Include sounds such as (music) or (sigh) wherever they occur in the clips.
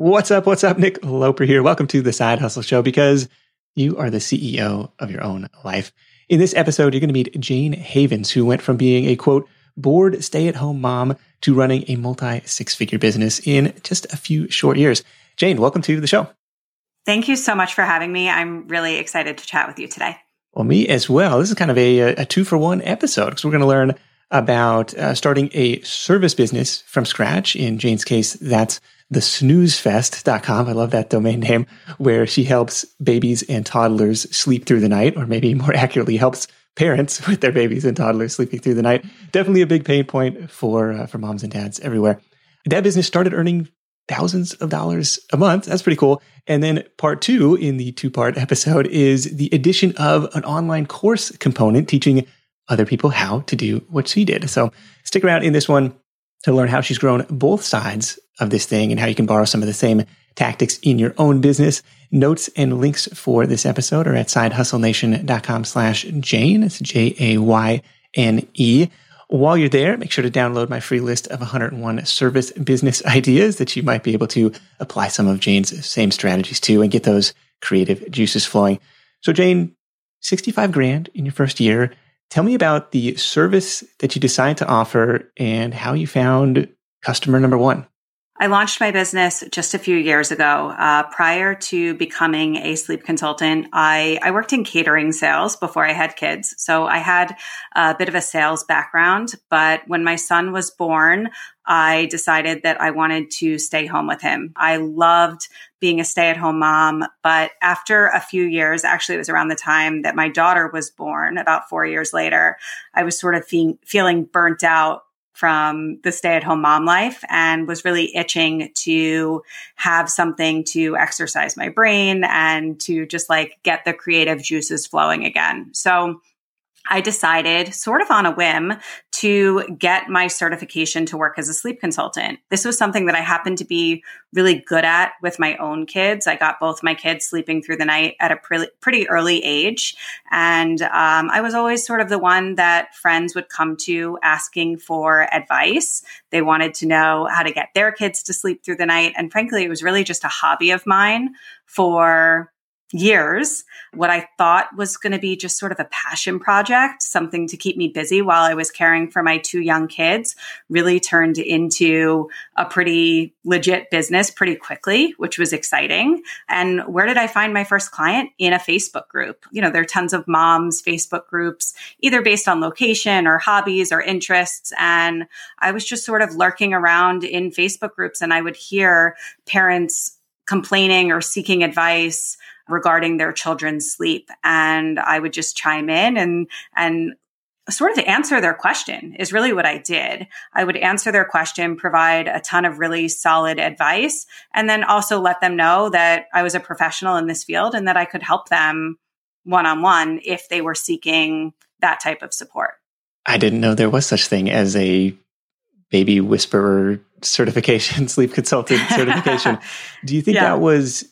What's up? What's up? Nick Loper here. Welcome to the Side Hustle Show because you are the CEO of your own life. In this episode, you're going to meet Jayne Havens, who went from being a quote, bored stay at home mom to running a multi six figure business in just a few short years. Jayne, welcome to the show. Thank you so much for having me. I'm really excited to chat with you today. Well, me as well. This is kind of a, a two for one episode because we're going to learn about uh, starting a service business from scratch. In Jayne's case, that's the snoozefest.com. I love that domain name where she helps babies and toddlers sleep through the night, or maybe more (laughs) accurately helps parents (laughs) with their babies and toddlers sleeping through the night. Definitely a big pain point for, uh, for moms and dads everywhere. That business started earning thousands of dollars a month. That's pretty cool. And then part two in the two part episode is the addition of an online course component teaching other people how to do what she did. So stick around in this one to learn how she's grown both sides of this thing and how you can borrow some of the same tactics in your own business. Notes and links for this episode are at sidehustlenation.com slash Jayne. It's J-A-Y-N-E. While you're there, make sure to download my free list of 101 service business (laughs) ideas that you might be able to apply some of Jayne's same strategies to and get those creative juices flowing. So Jayne, 65 grand in your first year. Tell me about the service that you decided to offer and how you found customer number one. I launched my business just a few years ago. Uh, prior to becoming a sleep consultant, I, I worked in catering sales before I had kids. So I had a bit of a sales background. But when my son was born, I decided that I wanted to stay home with him. I loved being a stay at home mom. But after a few years, actually, it was around the time that my daughter was born, about four years later, I was sort of fe- feeling burnt out from the stay at home mom life and was really itching to have something to exercise my brain and to just like get the creative juices flowing again. So I decided, sort of on a whim, to get my certification to work as a sleep consultant. This was something that I happened to be really good at with my own kids. I got both my kids sleeping through the night at a pre- pretty early age. And um, I was always sort of the one that friends would come to asking for advice. They wanted to know how to get their kids to sleep through the night. And frankly, it was really just a hobby of mine for years, what I thought was going to be just sort of a passion project, something to keep me busy while I was caring for my two young kids, really turned into a pretty legit business pretty quickly, which was exciting. And where did I find my first client? In a Facebook group. You know, there are tons of moms Facebook groups, either based on location or hobbies or interests. And I was just sort of lurking around in Facebook groups and I would hear parents complaining or seeking advice regarding their children's sleep. And I would just chime in and, and sort of answer their question is really what I did. I would answer their question, provide a ton of really solid advice, and then also let them know that I was a professional in this field and that I could help them one on one if they were seeking that type of support. I didn't know there was such thing as a baby whisperer certification, (laughs) sleep consultant certification. (laughs) Do you think yeah. that was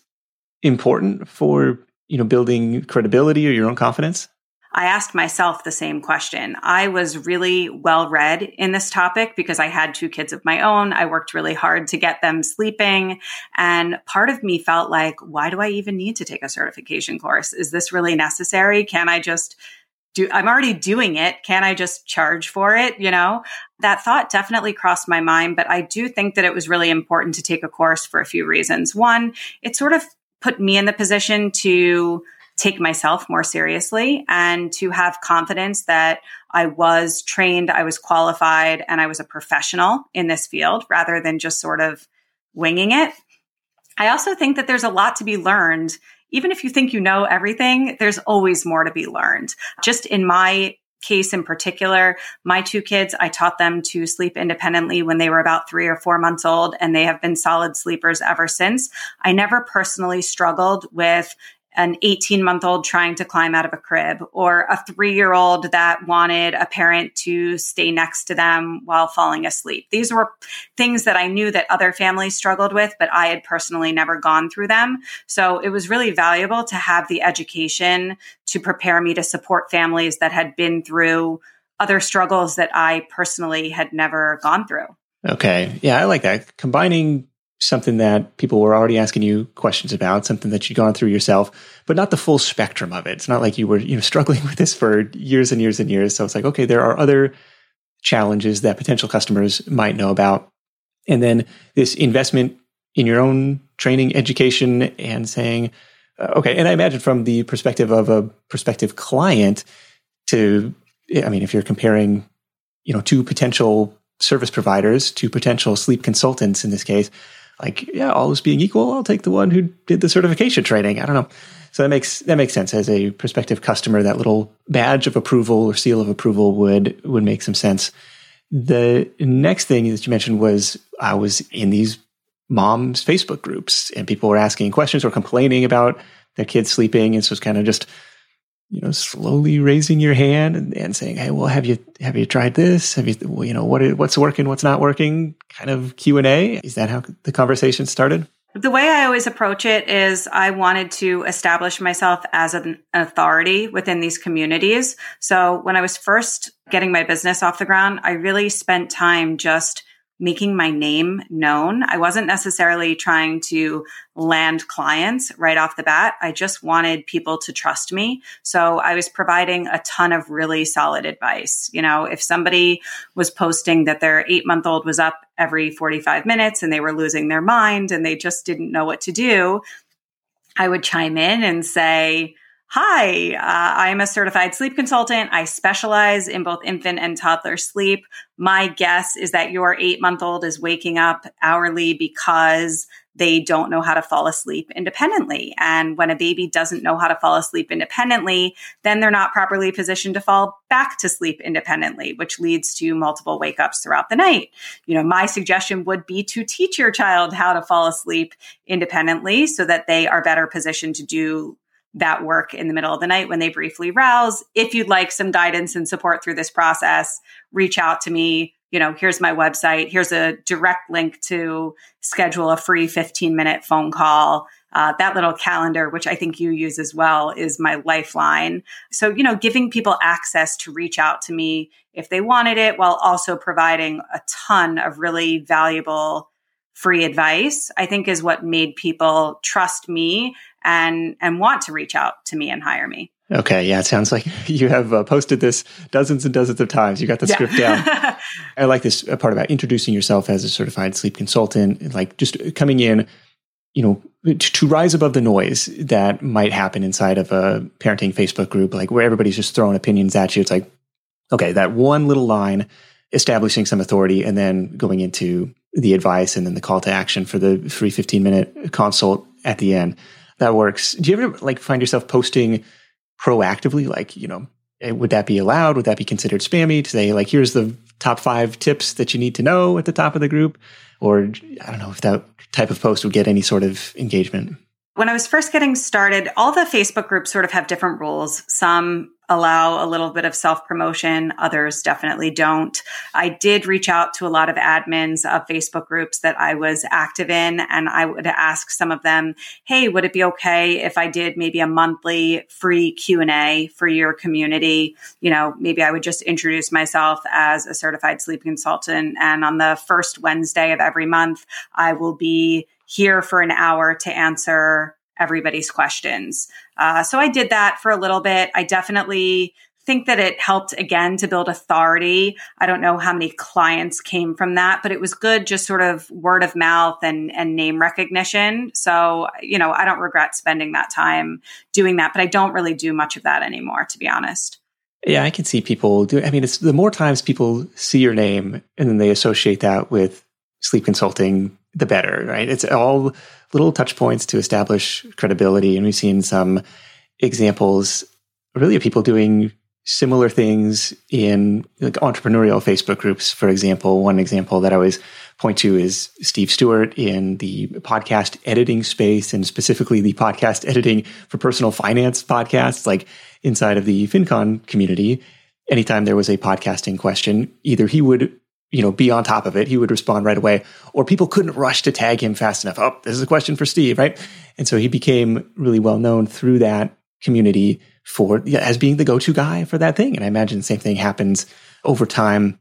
important for you know building credibility or your own confidence? I asked myself the same question. I was really well read in this topic because I had two kids of my own. I worked really hard to get them sleeping. And part of me felt like, why do I even need to take a certification course? Is this really necessary? Can I just do, I'm already doing it. Can I just charge for it? You know, that thought definitely crossed my mind, but I do think that it was really important to take a course for a few reasons. One, it sort of put me in the position to take myself more seriously and to have confidence that I was trained, I was qualified, and I was a professional in this field rather than just sort of winging it. I also think that there's a lot to be learned. Even if you think you know everything, there's always more to be learned. Just in my case in particular, my two kids, I taught them to sleep independently when they were about three or four months old, and they have been solid sleepers ever since. I never personally struggled with an 18 month old trying to climb out of a crib or a three year old that wanted a parent to stay next to them while falling asleep. These were things that I knew that other families struggled with, but I had personally never gone through them. So it was really valuable to have the education to prepare me to support families that had been through other struggles that I personally had never gone through. Okay. Yeah, I like that. Combining something that people were already asking you questions about, something that you'd gone through yourself, but not the full spectrum of it. It's not like you were, you know, (laughs) struggling with this for years and years and years. So it's like, okay, there are other challenges that potential customers might know about. And then this investment in your own training, education, and saying, uh, okay, and I imagine from the perspective of a prospective client to, I mean, if you're comparing, you know, two potential service providers, two potential sleep consultants in this case, like, yeah, all else being equal, I'll take the one who did the certification training. I don't know. So that makes that makes sense as a prospective customer. That little badge of approval or seal of approval would would make some sense. The next thing that you mentioned was I was in these moms Facebook groups and people were asking questions or complaining about their kids sleeping, and so it's kind of just you know slowly raising your hand and, and saying, "Hey, well, have you have you tried this? Have you you know what what's working, what's not working?" Kind of Q and A. Is that how the conversation started? The way I always approach it is I wanted to establish myself as an authority within these communities. So when I was first getting my business off the ground, I really spent time just making my name known. I wasn't necessarily trying to land clients right off the bat. I just wanted people to trust me. So I was providing a ton of really solid advice. You know, if somebody was posting that their eight month old was up every 45 minutes and they were losing their mind and they just didn't know what to do, I would chime in and say, Hi, uh, I am a certified sleep consultant. I specialize in both infant and toddler sleep. My guess is that your eight month old is waking up hourly because they don't know how to fall asleep independently. And when a baby doesn't know how to fall asleep independently, then they're not properly positioned to fall back to sleep independently, which leads to multiple wake ups throughout the night. You know, my suggestion would be to teach your child how to fall asleep independently so that they are better positioned to do that work in the middle of the night when they briefly rouse. If you'd like some guidance and support through this process, reach out to me. You know, here's my website. Here's a direct link to schedule a free 15 minute phone call. Uh, that little calendar, which I think you use as well, is my lifeline. So, you know, giving people access to reach out to me if they wanted it while also providing a ton of really valuable free advice, I think is what made people trust me and and want to reach out to me and hire me. Okay, yeah, it sounds like (laughs) you have uh, posted this dozens and dozens of times. You got the yeah. script down. (laughs) I like this uh, part about introducing yourself as a certified sleep consultant, like just coming in, you know, to, to rise above the noise that might happen inside of a parenting Facebook group, like where everybody's just throwing opinions at you. It's like, okay, that one little line establishing some authority and then going into the advice and then the call to action for the free 15 minute consult at the end. That works. Do you ever like find yourself posting proactively? Like, you know, eh, would that be allowed? Would that be considered spammy to say like, here's the top five tips that you need to know at the top of the group? Or I don't know if that type of post would get any sort of engagement. When I was first getting started, all the Facebook groups sort of have different rules. Some allow a little bit of self promotion. Others definitely don't. I did reach out to a lot of admins of Facebook groups that I was active in, and I would ask some of them, "Hey, would it be okay if I did maybe a monthly free Q and A for your community? You know, maybe I would just introduce myself as a certified sleep consultant, and on the first Wednesday of every month, I will be." here for an hour to answer everybody's questions. Uh, so I did that for a little bit. I definitely think that it helped again to build authority. I don't know how many clients came from that, but it was good just sort of word of mouth and, and name recognition. So, you know, I don't regret spending that time doing that, but I don't really do much of that anymore, to be honest. Yeah, I can see people do. I mean, it's the more times people see your name and then they associate that with sleep consulting, the better, right? It's all little touch points to establish credibility. And we've seen some examples really of people doing similar things in like entrepreneurial Facebook groups. For example, one example that I always point to is Steve Stewart in the podcast editing space and specifically the podcast editing for personal finance podcasts, like inside of the FinCon community. Anytime there was a podcasting question, either he would you know, be on top of it. He would respond right away, or people couldn't rush to tag him fast enough. Oh, this is a question for Steve, right? And so he became really well known through that community for as being the go-to guy for that thing. And I imagine the same thing happens over time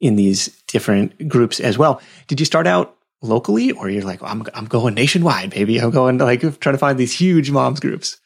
in these different groups as well. Did you start out locally, or you're like, I'm, I'm going nationwide, baby. I'm going like trying to find these huge moms groups?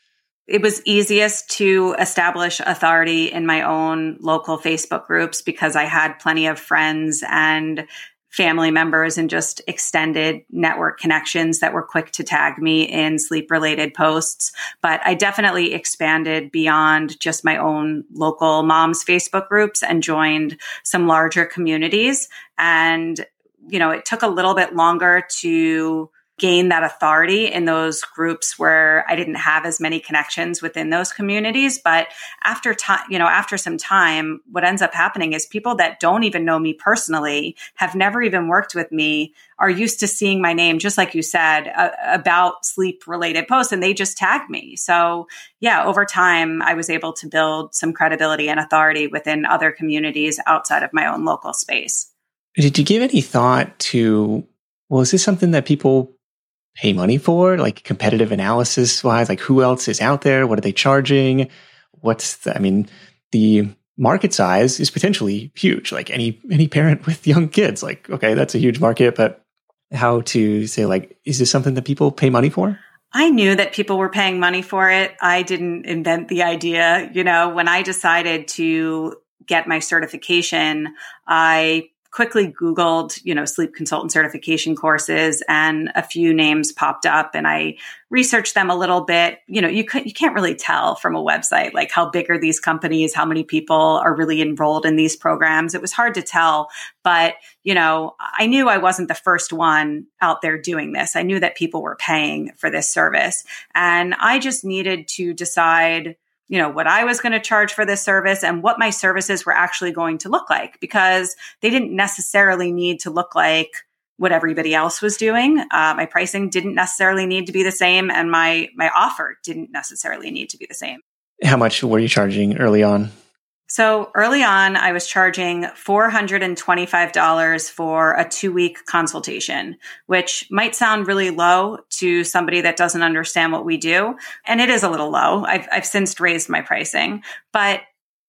It was easiest to establish authority in my own local Facebook groups because I had plenty of friends and family members and just extended network connections that were quick to tag me in sleep related posts. But I definitely expanded beyond just my own local moms Facebook groups and joined some larger communities. And, you know, it took a little bit longer to gain that authority in those groups where I didn't have as many connections within those communities. But after time, you know, after some time, what ends up happening is people that don't even know me personally, have never even worked with me, are used to seeing my name, just like you said, uh, about sleep related posts, and they just tag me. So, yeah, over time, I was able to build some credibility and authority within other communities outside of my own local space. Did you give any thought to, well, is this something that people pay money for, like competitive analysis wise, like who else is out there? What are they charging? What's the, I mean, the market size is potentially huge. Like any, any parent (laughs) with young kids, like, okay, that's a huge market, but how to say like, is this something that people pay money for? I knew that people were paying money for it. I didn't invent the idea. You know, when I decided to get my certification, I quickly Googled, you know, sleep consultant certification courses and a few names popped up and I researched them a little bit. You know, you you can't really tell from a website, like how big are these companies? How many people are really enrolled in these programs? It was hard to tell, but you know, I knew I wasn't the first one out there doing this. I knew that people were paying for this service and I just needed to decide you know, what I was going to charge for this service and what my services were actually going to look like because they didn't necessarily need to look like what everybody else was doing. Uh, my pricing didn't necessarily need to be the same, and my my offer didn't necessarily need to be the same. How much were you charging early on? So early on, I was charging $425 for a two week consultation, which might sound really low to somebody that doesn't understand what we do. And it is a little low. I've, I've since raised my pricing, but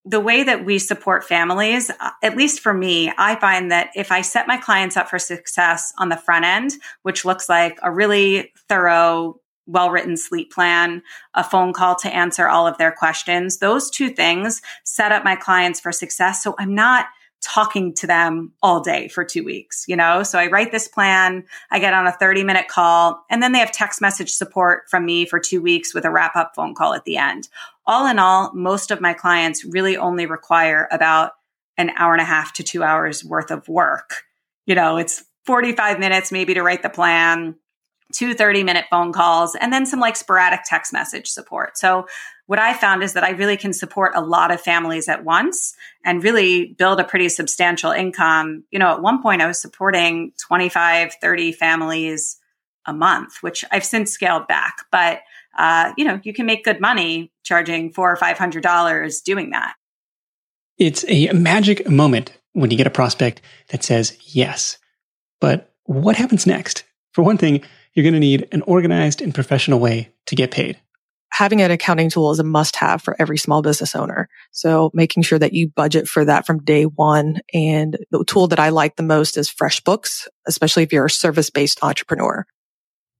the way that we support families, uh, at least for me, I find that if I set my clients up for success on the front end, which looks like a really thorough well written sleep plan, a phone call to answer all of their questions. Those two things set up my clients for success. So I'm not talking to them all day for two weeks, you know? So I write this plan, I get on a 30 minute call, and then they have text message support from me for two weeks with a wrap up phone call at the end. All in all, most of my clients really only require about an hour and a half to two hours worth of work. You know, it's 45 minutes maybe to write the plan, two 30 minute phone calls, and then some like sporadic text message support. So what I found is that I really can support a lot of families at once and really build a pretty substantial income. You know, at one point I was supporting 25, 30 families a month, which I've since scaled back, but uh, you know, you can make good money charging four or five hundred dollars doing that. It's a magic moment when you get a prospect that says yes. But what happens next? For one thing, you're going to need an organized and professional way to get paid. Having an accounting tool is a must have for every small business owner. So making sure that you budget for that from day one. And the tool that I like the most is FreshBooks, especially if you're a service based entrepreneur.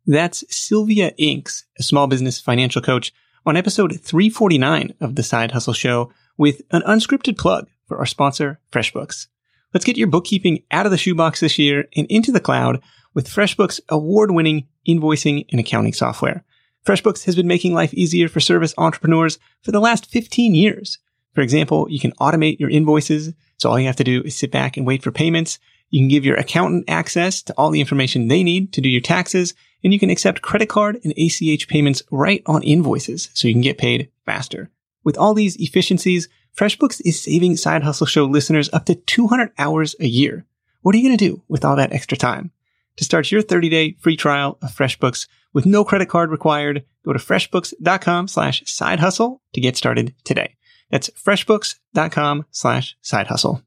That's Sylvia Inks, a small business financial coach on episode 349 of the Side Hustle Show with an unscripted plug for our sponsor, FreshBooks. Let's get your bookkeeping out of the shoebox this year and into the cloud with FreshBooks award winning invoicing and accounting software. FreshBooks has been making life easier for service entrepreneurs for the last 15 years. For example, you can automate your invoices. So all you have to do is sit back and wait for payments. You can give your accountant access to all the information they need to do your taxes, and you can accept credit card and ACH payments right on invoices so you can get paid faster. With all these efficiencies, FreshBooks is saving Side Hustle Show listeners up to 200 hours a year. What are you going to do with all that extra time? To start your 30-day free trial of FreshBooks with no credit card required, go to freshbooks.com slash side hustle to get started today. That's freshbooks.com slash side hustle.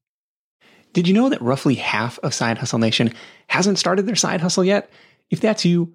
Did you know that roughly half of Side Hustle Nation hasn't started their side hustle yet? If that's you,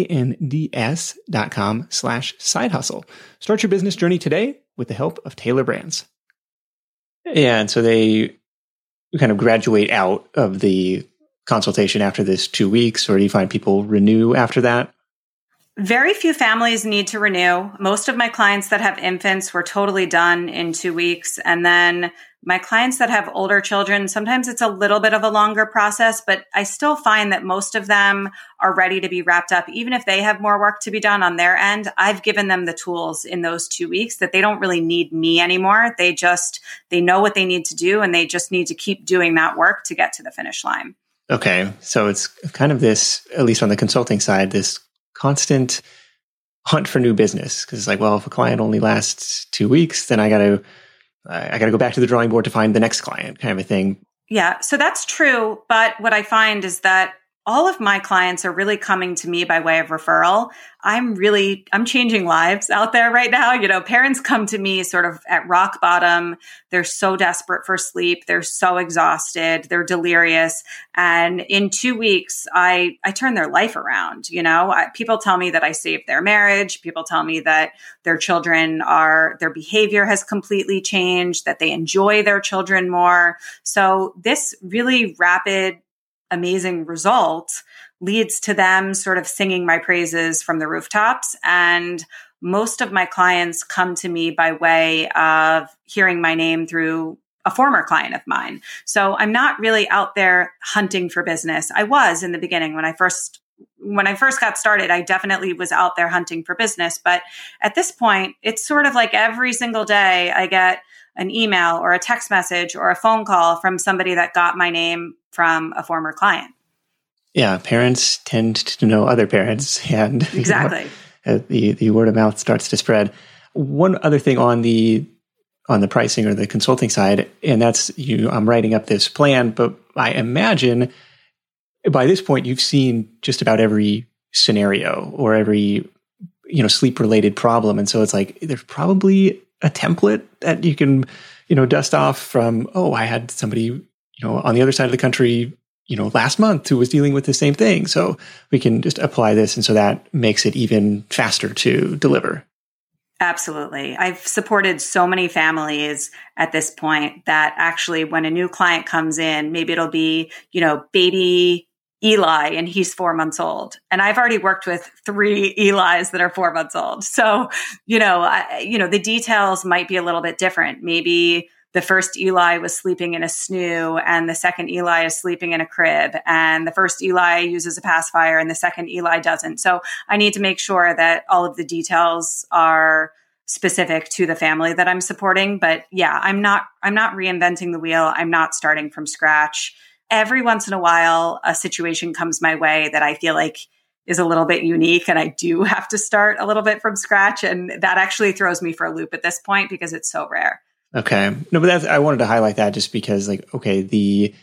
dot com slash side hustle. Start your business journey today with the help of Tailor Brands. Yeah, and so they kind of graduate out of the consultation after this two weeks, or do you find people renew after that? Very few families need to renew. Most of my clients that have infants were totally done in two weeks. And then my clients that have older children, sometimes it's a little bit of a longer process, but I still find that most of them are ready to be wrapped up. Even if they have more work to be done on their end, I've given them the tools in those two weeks that they don't really need me anymore. They just, they know what they need to do and they just need to keep doing that work to get to the finish line. Okay. So it's kind of this, at least on the consulting side, this constant hunt for new business because it's like, well, if a client only lasts two weeks, then I got to I got to go back to the drawing board to find the next client, kind of a thing. Yeah, so that's true. But what I find is that all of my clients are really coming to me by way of referral. I'm really, I'm changing lives out there right now. You know, parents come to me sort of at rock bottom. They're so desperate for sleep. They're so exhausted. They're delirious. And in two weeks, I, I turn their life around. You know, I, people tell me that I saved their marriage. People tell me that their children are, their behavior has completely changed, that they enjoy their children more. So this really rapid amazing result leads to them sort of singing my praises from the rooftops. And most of my clients come to me by way of hearing my name through a former client of mine. So I'm not really out there hunting for business. I was in the beginning when I first when I first got started, I definitely was out there hunting for business. But at this point, it's sort of like every single day I get an email or a text message or a phone call from somebody that got my name from a former client. Yeah, parents tend to know other parents, and exactly you know, (laughs) uh, the the word of mouth starts to spread. One other thing on the on the pricing or the consulting side, and that's you. I'm writing up this plan, but I imagine by this point you've seen just about every scenario or every you know sleep related problem, and so it's like there's probably a template that you can you know dust off from. Oh, I had somebody you know, on the other side of the country, you know, last month who was dealing with the same thing. So we can just apply this. And so that makes it even faster to deliver. Absolutely. I've supported so many families at this point that actually when a new client comes in, maybe it'll be, you know, baby Eli and he's four months old. And I've already worked with three Eli's that are four months old. So, you know, I, you know, the details might be a little bit different. Maybe the first Eli was sleeping in a snoo and the second Eli is sleeping in a crib and the first Eli uses a pacifier and the second Eli doesn't. So I need to make sure that all of the details are specific to the family that I'm supporting. But yeah, I'm not, I'm not reinventing the wheel. I'm not starting from scratch. Every once in a while, a situation comes my way that I feel like is a little bit unique and I do (laughs) have to start a little bit from scratch. And that actually throws me for a loop at this point because it's so rare. Okay. No, but that's I wanted to highlight that just because like okay, the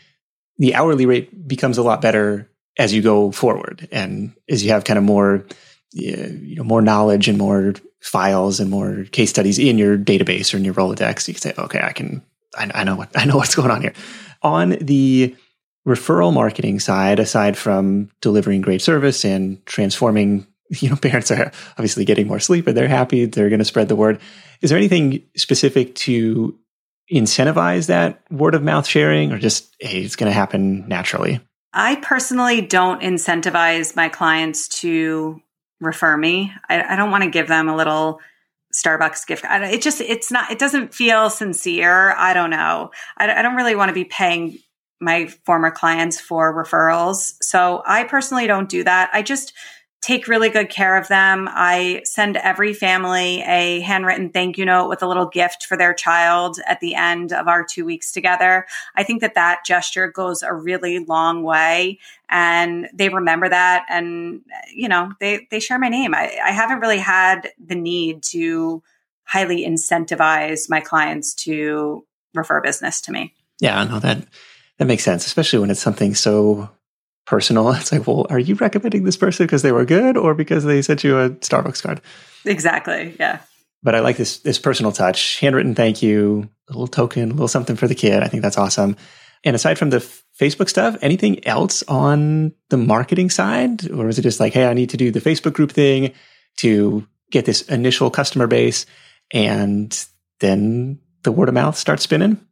the hourly rate becomes a lot better as you go forward and as you have kind of more you know more knowledge and more files and more case studies in your database or in your Rolodex, you can say, okay, I can I, I know what (laughs) I know what's going on here. On the referral marketing side, aside from delivering great service and transforming (laughs) you know, parents are obviously getting more sleep and they're happy. They're going to spread the word. Is there anything specific to incentivize that word of mouth sharing or just, hey, it's going to happen naturally? I personally don't incentivize my clients to refer me. I, I don't want to give them a little Starbucks gift. It just, it's not, it doesn't feel sincere. I don't know. I, I don't really want to be paying my former clients for referrals. So I personally don't do that. I just take really good care of them. I send every family a handwritten thank you note with a little gift for their child at the end of our two weeks together. I think that that gesture goes a really long way and they remember that and, you know, they, they share my name. I, I haven't really had the need to highly incentivize my clients to refer business to me. Yeah, no, that, that makes sense, especially when it's something so personal. (laughs) It's like, well, are you recommending this person because they were good or because they sent you a Starbucks card? Exactly. Yeah. But I like this this personal touch, handwritten thank you, a little token, a little something for the kid. I think that's awesome. And aside from the f- Facebook stuff, anything else on the marketing side, or is it just like, hey, I need to do the Facebook group thing to get this initial customer base, and then the word of mouth starts spinning?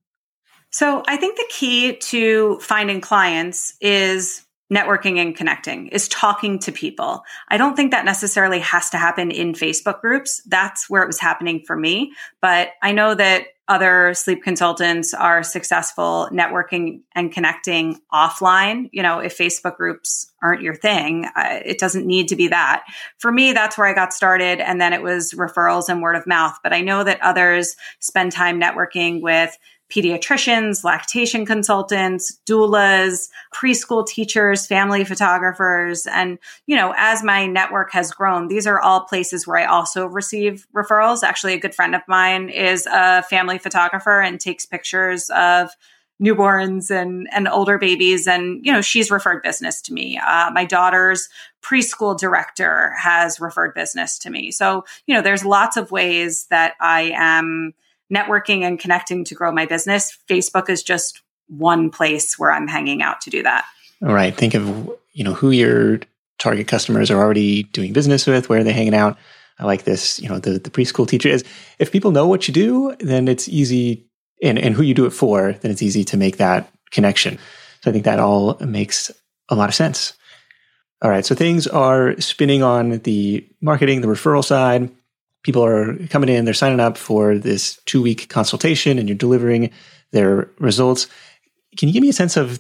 So I think the key to finding clients is networking and connecting is talking to people. I don't think that necessarily has to happen in Facebook groups. That's where it was happening for me. But I know that other sleep consultants are successful networking and connecting offline. You know, if Facebook groups aren't your thing, uh, it doesn't need to be that. For me, that's where I got started. And then it was referrals and word of mouth. But I know that others spend time networking with pediatricians, lactation consultants, doulas, preschool teachers, family photographers. And, you know, as my network has grown, these are all places where I also receive referrals. Actually, a good friend of mine is a family photographer and takes pictures of newborns and and older babies and you know she's referred business to me uh, my daughter's preschool director has referred business to me so you know there's lots of ways that i am networking and connecting to grow my business, Facebook is just one place where I'm hanging out to do that. All right. Think of, you know, who your target customers are already doing business with, where are they hanging out. I like this, you know, the, the preschool teacher is if people know what you do, then it's easy and, and who you do it for, then it's easy to make that connection. So I think that all makes a lot of sense. All right. So things are spinning on the marketing, the referral side people are coming in, they're signing up for this two week consultation and you're delivering their results. Can you give me a sense of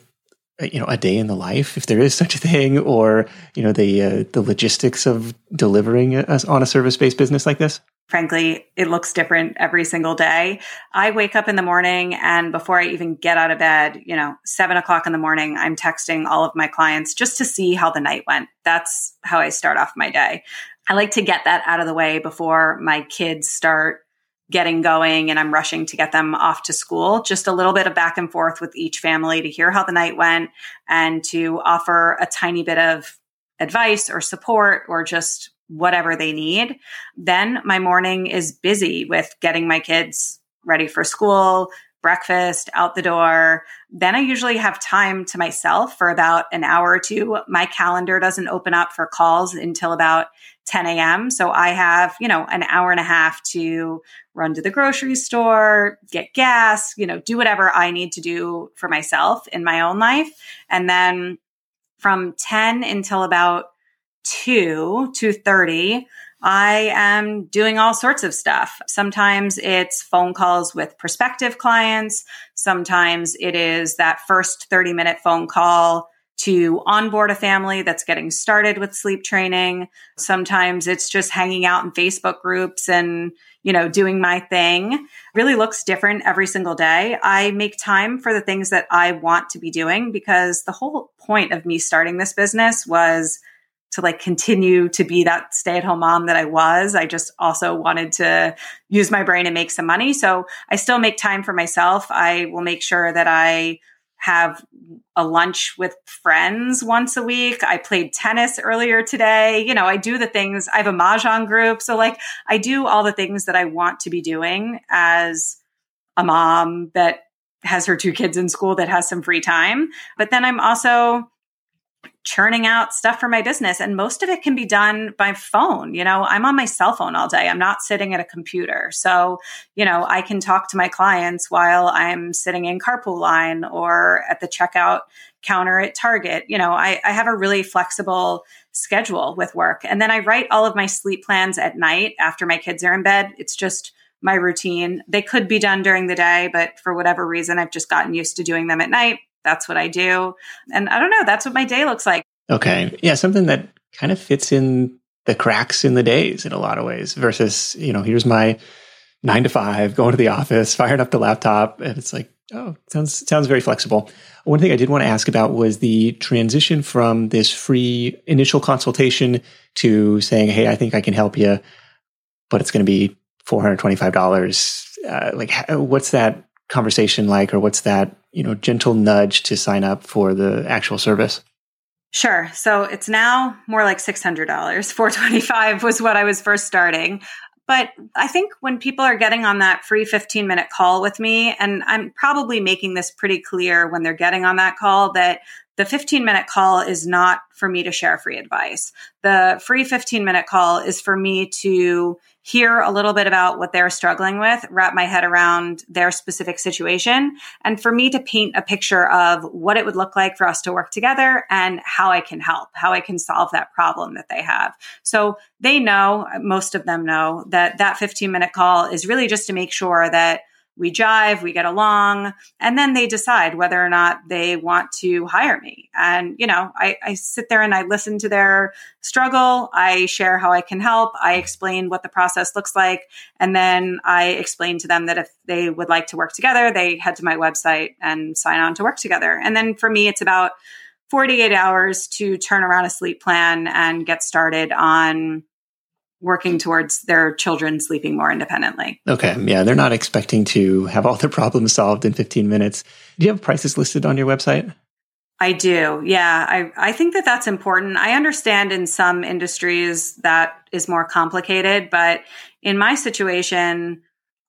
you know a day in the life if there is (laughs) such a thing or you know the uh, the logistics of delivering a, on a service based business like this frankly it looks different every single day. I wake up in the morning and before i even get out of bed you know seven o'clock in the morning i'm texting all of my clients just to see how the night went. That's how i start off my day. I like to get that out of the way before my kids start getting going and I'm rushing to get them off to school. Just a little bit of back and forth with each family to hear how the night went and to offer a tiny bit of advice or support or just whatever they need. Then my morning is busy with getting my kids ready for school, breakfast, out the door. Then I usually have time to myself for about an hour or two. My calendar doesn't open up for calls until about 10 a.m. So I have, you know, an hour and a half to run to the grocery store, get gas, you know, do whatever I need to do for myself in my own life. And then from 10 until about 2, 2.30, I am doing all sorts of stuff. Sometimes it's phone calls with prospective clients. Sometimes it is that first 30 minute phone call to onboard a family that's getting started with sleep training. Sometimes it's just hanging out in Facebook groups and, you know, doing my thing. Really looks different every single day. I make time for the things that I want to be doing because the whole point of me starting this business was to like continue to be that stay at home mom that I was. I just also wanted to use my brain and make some money. So I still make time for myself. I will make sure that I have a lunch with friends once a week. I played tennis earlier today. You know, I do the things, I have a Mahjong group. So, like, I do all the things that I want to be doing as a mom that has her two kids in school that has some free time. But then I'm also churning out stuff for my business and most of it can be done by phone you know? I'm on my cell phone all day. I'm not sitting at a computer. So you know i can talk to my clients while i'm sitting in carpool line or at the checkout counter at target. You know I, I have a really flexible schedule with work. And then i write all of my sleep plans at night after my kids are in bed. It's just my routine. They could be done during the day but for whatever reason i've just gotten used to doing them at night that's what I do. And I don't know, that's what my day looks like. Okay. Yeah, something that kind of fits in the cracks in the days in a lot of ways versus, you know, here's my nine to five, going to the office, firing up the laptop. And it's like, oh, sounds sounds very flexible. One thing I did want to ask about was the transition from this free initial consultation to saying, hey, I think I can help you, but it's going to be $425. Uh, like, what's that conversation like, or what's that you know gentle nudge to sign up for the actual service? Sure. So it's now more like $600. 425 was what I was first starting. But I think when people are getting on that free 15 minute call with me, and I'm probably making this pretty clear when they're getting on that call that the 15 minute call is not for me to share free advice. The free 15 minute call is for me to hear a little bit about what they're struggling with, wrap my head around their specific situation, and for me to paint a picture of what it would look like for us to work together and how I can help, how I can solve that problem that they have. So they know, most of them know that that 15 minute call is really just to make sure that we jive, we get along, and then they decide whether or not they want to hire me. And, you know, I, I, sit there and I listen to their struggle. I share how I can help. I explain what the process looks like. And then I explain to them that if they would like to work together, they head to my website and sign on to work together. And then for me, it's about 48 hours to turn around a sleep plan and get started on working towards their children sleeping more independently. Okay. Yeah. They're not expecting to have all their (laughs) problems solved in 15 minutes. Do you have prices listed on your website? I do. Yeah. I, I think that that's important. I understand in some industries that is more complicated, but in my situation,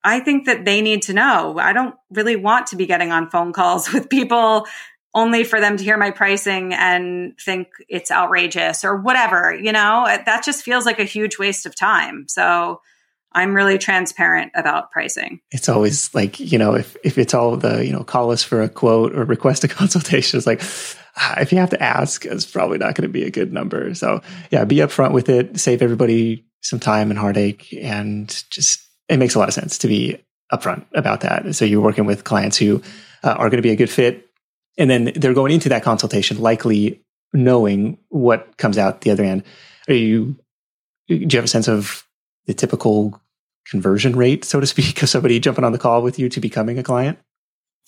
I think that they need to know. I don't really want to be getting on phone calls (laughs) with people only for them to hear my pricing and think it's outrageous or whatever, you know, that just feels like a huge waste of time. So I'm really transparent about pricing. It's always like, you know, if, if it's all the, you know, call us for a quote or request a (laughs) consultation, it's like, ah, if you have to ask, it's probably not going to be a good number. So yeah, be upfront with it, save everybody some time and heartache and just, it makes a lot of sense to be upfront about that. So you're working with clients who uh, are going to be a good fit and then they're going into that consultation likely knowing what comes out the other end. Are you, do you have a sense of the typical conversion rate, so to speak, (laughs) of somebody jumping on the call with you to becoming a client?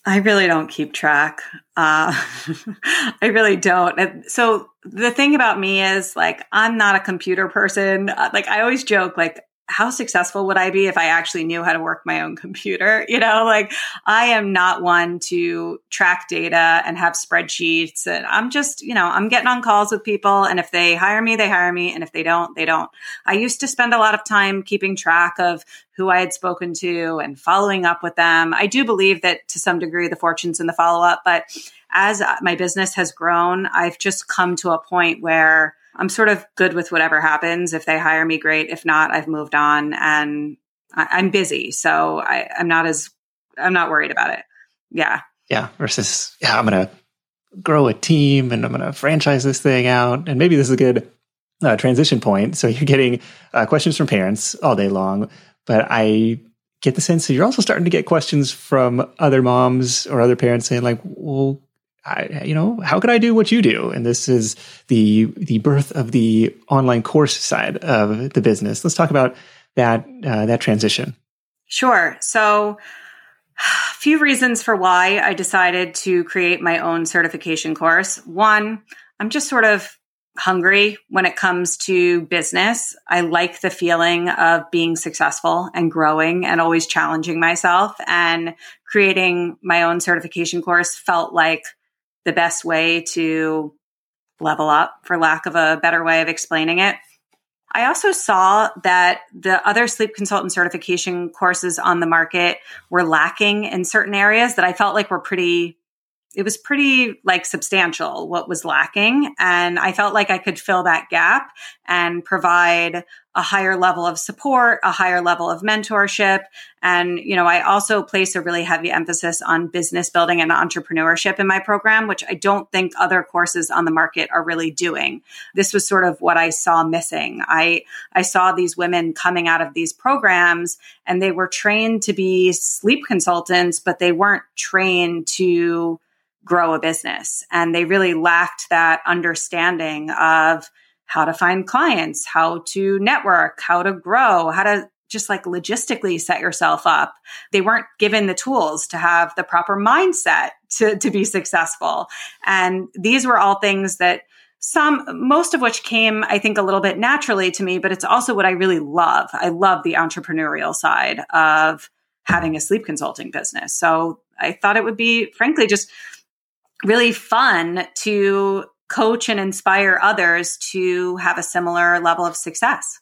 I really don't keep track. Uh, (laughs) I really don't. So the thing about me is like, I'm not a computer person. Uh, like I always joke, like how successful would I be if I actually knew how to work my own (laughs) computer? You know, like I am not one to track data and have spreadsheets. And I'm just, you know, I'm getting on calls with people. And if they hire me, they hire me. And if they don't, they don't. I used to spend a lot of time keeping track of who I had spoken to and following up with them. I do believe that to some degree the fortune's in the follow up. But as uh, my business has grown, I've just come to a point where I'm sort of good with whatever happens. If they hire me, great. If not, I've moved on and I, am busy. So I, I'm not as, I'm not worried about it. Yeah. Yeah. Versus, yeah, I'm going to grow a team and I'm going to franchise this thing out. And maybe this is a good uh, transition point. So you're getting uh, questions from parents all day long, but I get the sense that you're also starting to get questions from other moms or other parents saying like, well, I, you know, how could I do what you do? And this is the the birth of the online course side of the business. Let's talk about that uh, that transition. Sure. So, a few reasons for why I decided to create my own certification course. One, I'm just sort of hungry when it comes to business. I like the feeling of being successful and growing and always challenging myself. And creating my own certification course felt like the best way to level up, for lack of a better way of explaining it. I also saw that the other sleep consultant certification courses on the market were lacking in certain areas that I felt like were pretty it was pretty like substantial what was lacking. And I felt like I could fill that gap and provide a higher level of support, a higher level of mentorship. And, you know, I also place a really heavy emphasis on business building and entrepreneurship in my program, which I don't think other courses on the market are really doing. This was sort of what I saw missing. I, I saw these women coming out of these programs and they were trained to be sleep consultants, but they weren't trained to grow a business. And they really lacked that understanding of, how to find clients, how to network, how to grow, how to just like logistically set yourself up. They weren't given the tools to have the proper mindset to, to be successful. And these were all things that some, most of which came, I think, a little bit naturally to me, but it's also what I really love. I love the entrepreneurial side of having a sleep consulting business. So I thought it would be, frankly, just really fun to coach and inspire others to have a similar level of success.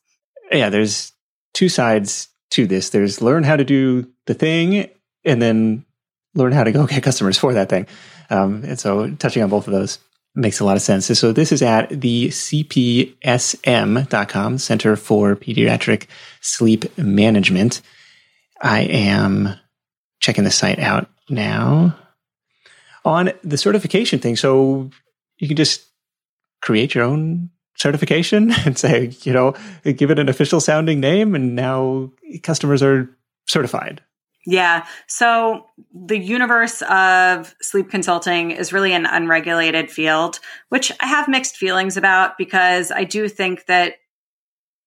Yeah, there's two sides to this. There's learn how to do the thing and then learn how to go (laughs) get customers for that thing. Um, and so touching on both of those makes a lot of sense. So this is at the CPSM.com, Center for Pediatric Sleep Management. I am checking the site out now. On the certification thing, so you can just create your own certification (laughs) and say, you know, give it an official sounding name, and now customers are certified. Yeah. So the universe of sleep consulting is really an unregulated field, which I have mixed feelings about because I do think that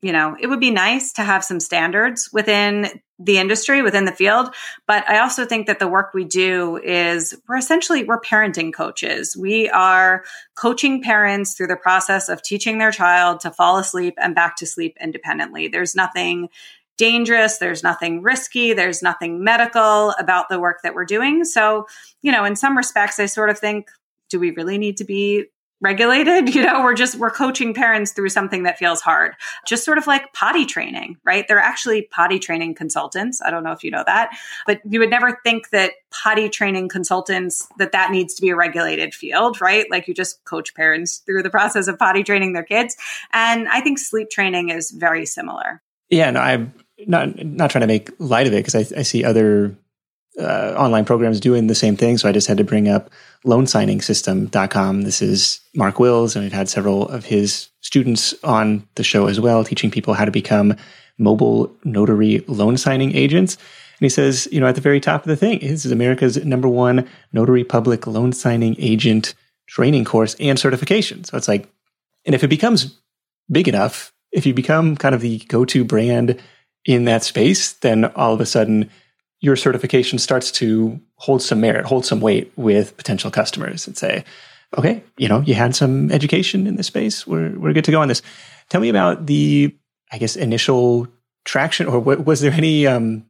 you know, it would be nice to have some standards within the industry, within the field. But I also think that the work we do is we're essentially, we're parenting coaches. We are coaching parents through the process of teaching their child to fall asleep and back to sleep independently. There's nothing dangerous. There's nothing risky. There's nothing medical about the work that we're doing. So, you know, in some respects, I sort of think, do we really need to be regulated you know we're just we're coaching parents through something that feels hard. Just sort of like potty training right? They're actually potty training consultants. I don't know if you know that but you would never think that potty training consultants that that needs to be a regulated field right? Like you just coach parents through the process of potty training their kids. And i think sleep training is very similar. Yeah no i'm not not trying to make light of it because I, I see other uh, online programs doing the same thing. So I just had to bring up loansigningsystem.com. This is Mark Wills, and we've had several of his students on the show as well, teaching people how to become mobile notary loan signing agents. And he says, you know, at the very top of the thing, this is America's number one notary public loan signing agent training course and certification. So it's like, and if it becomes big enough, if you become kind of the go to brand in that space, then all of a sudden your certification starts to hold some merit, hold some weight with potential customers and say, okay, you know, you had some education in this space. We're, we're good to go on this. Tell me about the, I guess, initial traction or what, was there any, um,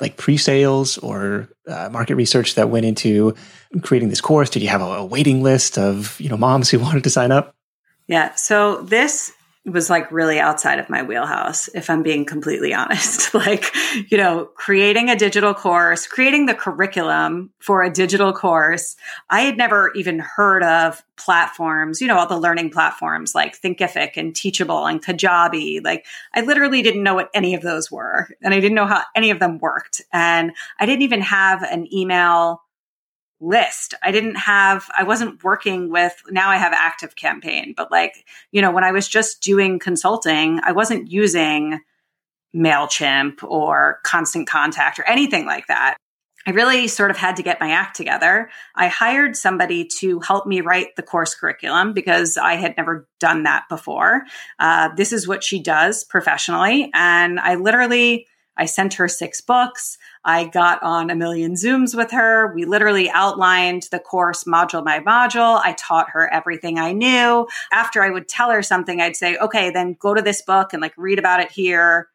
like pre-sales or uh, market research that went into creating this course? Did you have a, a waiting list of, you know, moms who (laughs) wanted to sign up? Yeah. So this was like really outside of my wheelhouse, if I'm being completely (laughs) honest. (laughs) like, you know, creating a digital course, creating the curriculum for a digital course. I had never even heard of platforms, you know, all the learning platforms like Thinkific and Teachable and Kajabi. Like, I literally didn't know what any of those were. And I didn't know how any of them worked. And I didn't even have an email list. I didn't have, I wasn't working with, now I have ActiveCampaign, but like, you know, when I was just doing consulting, I wasn't using MailChimp or Constant Contact or anything like that. I really sort of had to get my act together. I hired somebody to help me write the course curriculum because I had never done that before. Uh, this is what she does professionally. And I literally, I sent her six books. I got on a million Zooms with her. We literally outlined the course module by module. I taught her everything I knew. After I would tell her something, I'd say, okay, then go to this book and like read about it here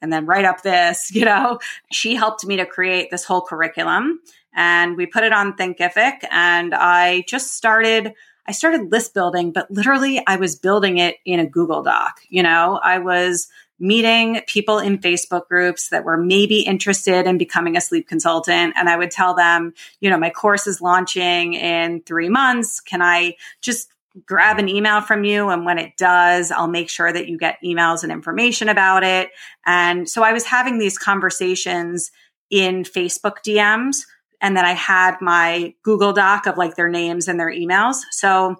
and then write up this, (laughs) you know. She helped me to create this whole curriculum and we put it on Thinkific and I just started I started list building, but literally I was building it in a Google Doc. You know, I was meeting people in Facebook groups that were maybe interested in becoming a sleep consultant. And I would tell them, you know, my course is launching in three months. Can I just grab an email from you. And when it does, I'll make sure that you get emails and information about it. And so I was having these conversations in Facebook DMs. And then I had my Google Doc of like their names and their emails. So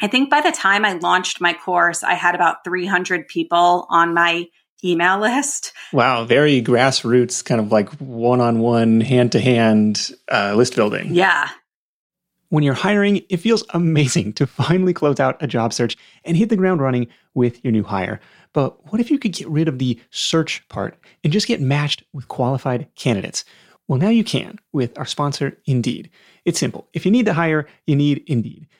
I think by the time I launched my course, I had about 300 people on my email list. Wow, very grassroots, kind of like one on one, hand to hand uh, list building. Yeah. When you're hiring, it feels amazing to finally close out a job search and hit the ground running with your new hire. But what if you could get rid of the search part and just get matched with qualified candidates? Well, now you can with our sponsor, Indeed. It's simple. If you need to hire, you need Indeed.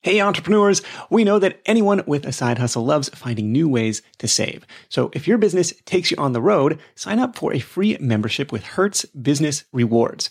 Hey, entrepreneurs, we know that anyone with a side hustle loves finding new ways to save. So if your business takes you on the road, sign up for a free membership with Hertz Business Rewards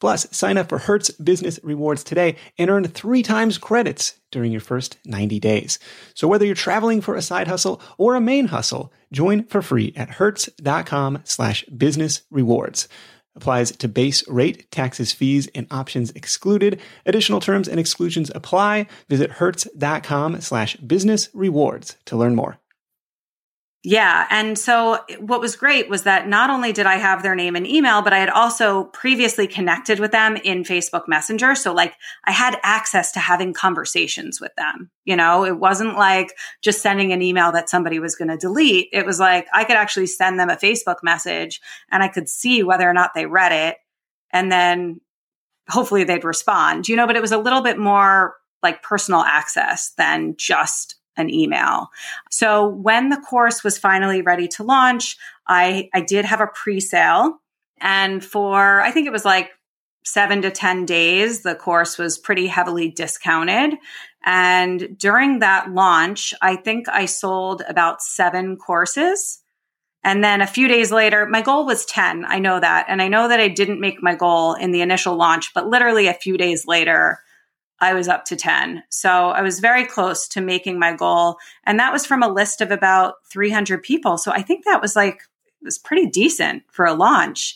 Plus, sign up for Hertz Business Rewards today and earn three times credits during your first 90 days. So whether you're traveling for a side hustle or a main hustle, join for free at hertz.com slash business rewards. Applies to base rate, taxes, fees, and options excluded. Additional terms and exclusions apply. Visit hertz.com slash business rewards to learn more. Yeah. And so what was great was that not only did I have their name and email, but I had also previously connected with them in Facebook Messenger. So like I had access to having conversations with them. You know, it wasn't like just sending an email that somebody was going to delete. It was like I could actually send them a Facebook message and I could see whether or not they read it. And then hopefully they'd respond, you know, but it was a little bit more like personal access than just an email. So when the course was finally ready to launch, I, I did have a pre-sale and for, I think it was like seven to 10 days, the course was pretty heavily discounted. And during that launch, I think I sold about seven courses. And then a few days later, my goal was 10. I know that. And I know that I didn't make my goal in the initial launch, but literally a few days later, I was up to 10. So I was very close to making my goal. And that was from a list of about 300 people. So I think that was like, it was pretty decent for a launch.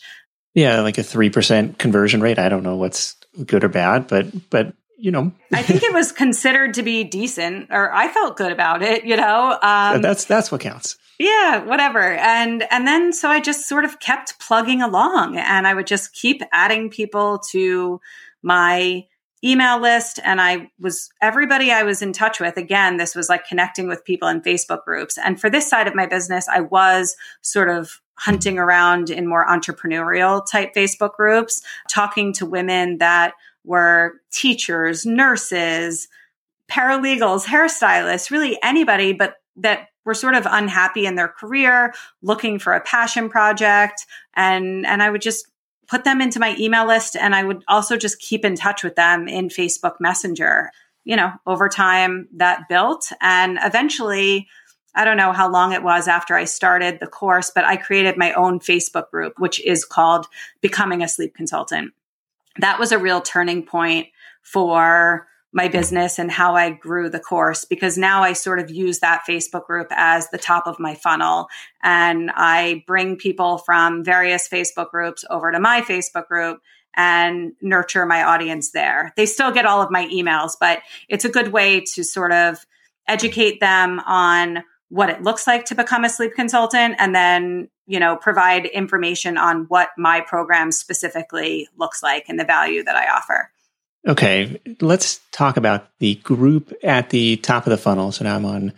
Yeah, like a 3% conversion rate. I don't know what's good or bad, but, but, you know, I think it was considered to be decent, or I felt good about it. You know, um, that's that's what counts. Yeah, whatever. And and then so I just sort of kept plugging along, and I would just keep adding people to my email list and I was everybody I was in touch with. Again, this was like connecting with people in Facebook groups. And for this side of my business, I was sort of hunting around in more entrepreneurial type Facebook groups, talking to women that were teachers, nurses, paralegals, hairstylists, really anybody, but that were sort of unhappy in their career, looking for a passion project. And, and I would just put them into my email list and I would also just keep in touch with them in Facebook Messenger. You know, over time that built and eventually I don't know how long it was after I started the course, but I created my own Facebook group, which is called Becoming a Sleep Consultant. That was a real turning point for my business and how I grew the course because now I sort of use that Facebook group as the top of my funnel. And I bring people from various Facebook groups over to my Facebook group and nurture my audience there. They still get all of my emails, but it's a good way to sort of educate them on what it looks like to become a sleep consultant and then you know provide information on what my program specifically looks like and the value that i offer Okay, let's talk about the group at the top of the funnel. So now I'm on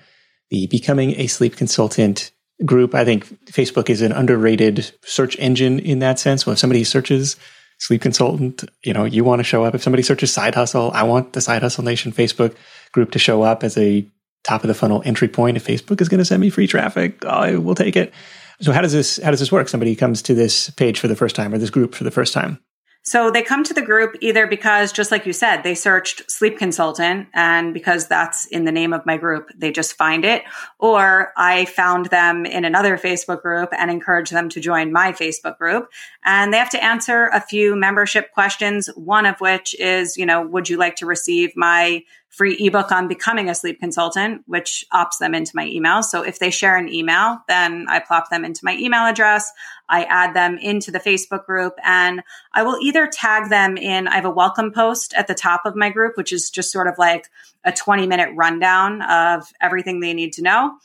the Becoming a Sleep Consultant group. I think Facebook is an underrated search engine in that sense. Well, if somebody searches sleep consultant, you know, you want to show up. If somebody searches side hustle, I want the Side Hustle Nation Facebook group to show up as a top of the funnel entry point. If Facebook is going to send me free traffic, I will take it. So how does this how does this work? Somebody comes to this page for the first time or this group for the first time. So they come to the group either because, just like you said, they searched sleep consultant and because that's in the name of my group, they just find it. Or I found them in another Facebook group and encouraged them to join my Facebook group. And they have to answer a few membership questions. One of which is, you know, would you like to receive my free ebook on becoming a sleep consultant, which opts them into my email. So if they share an email, then I plop them into my email address. I add them into the Facebook group and I will either tag them in, I have a welcome post at the top of my group, which is just sort of like a 20 minute rundown of everything they need to know.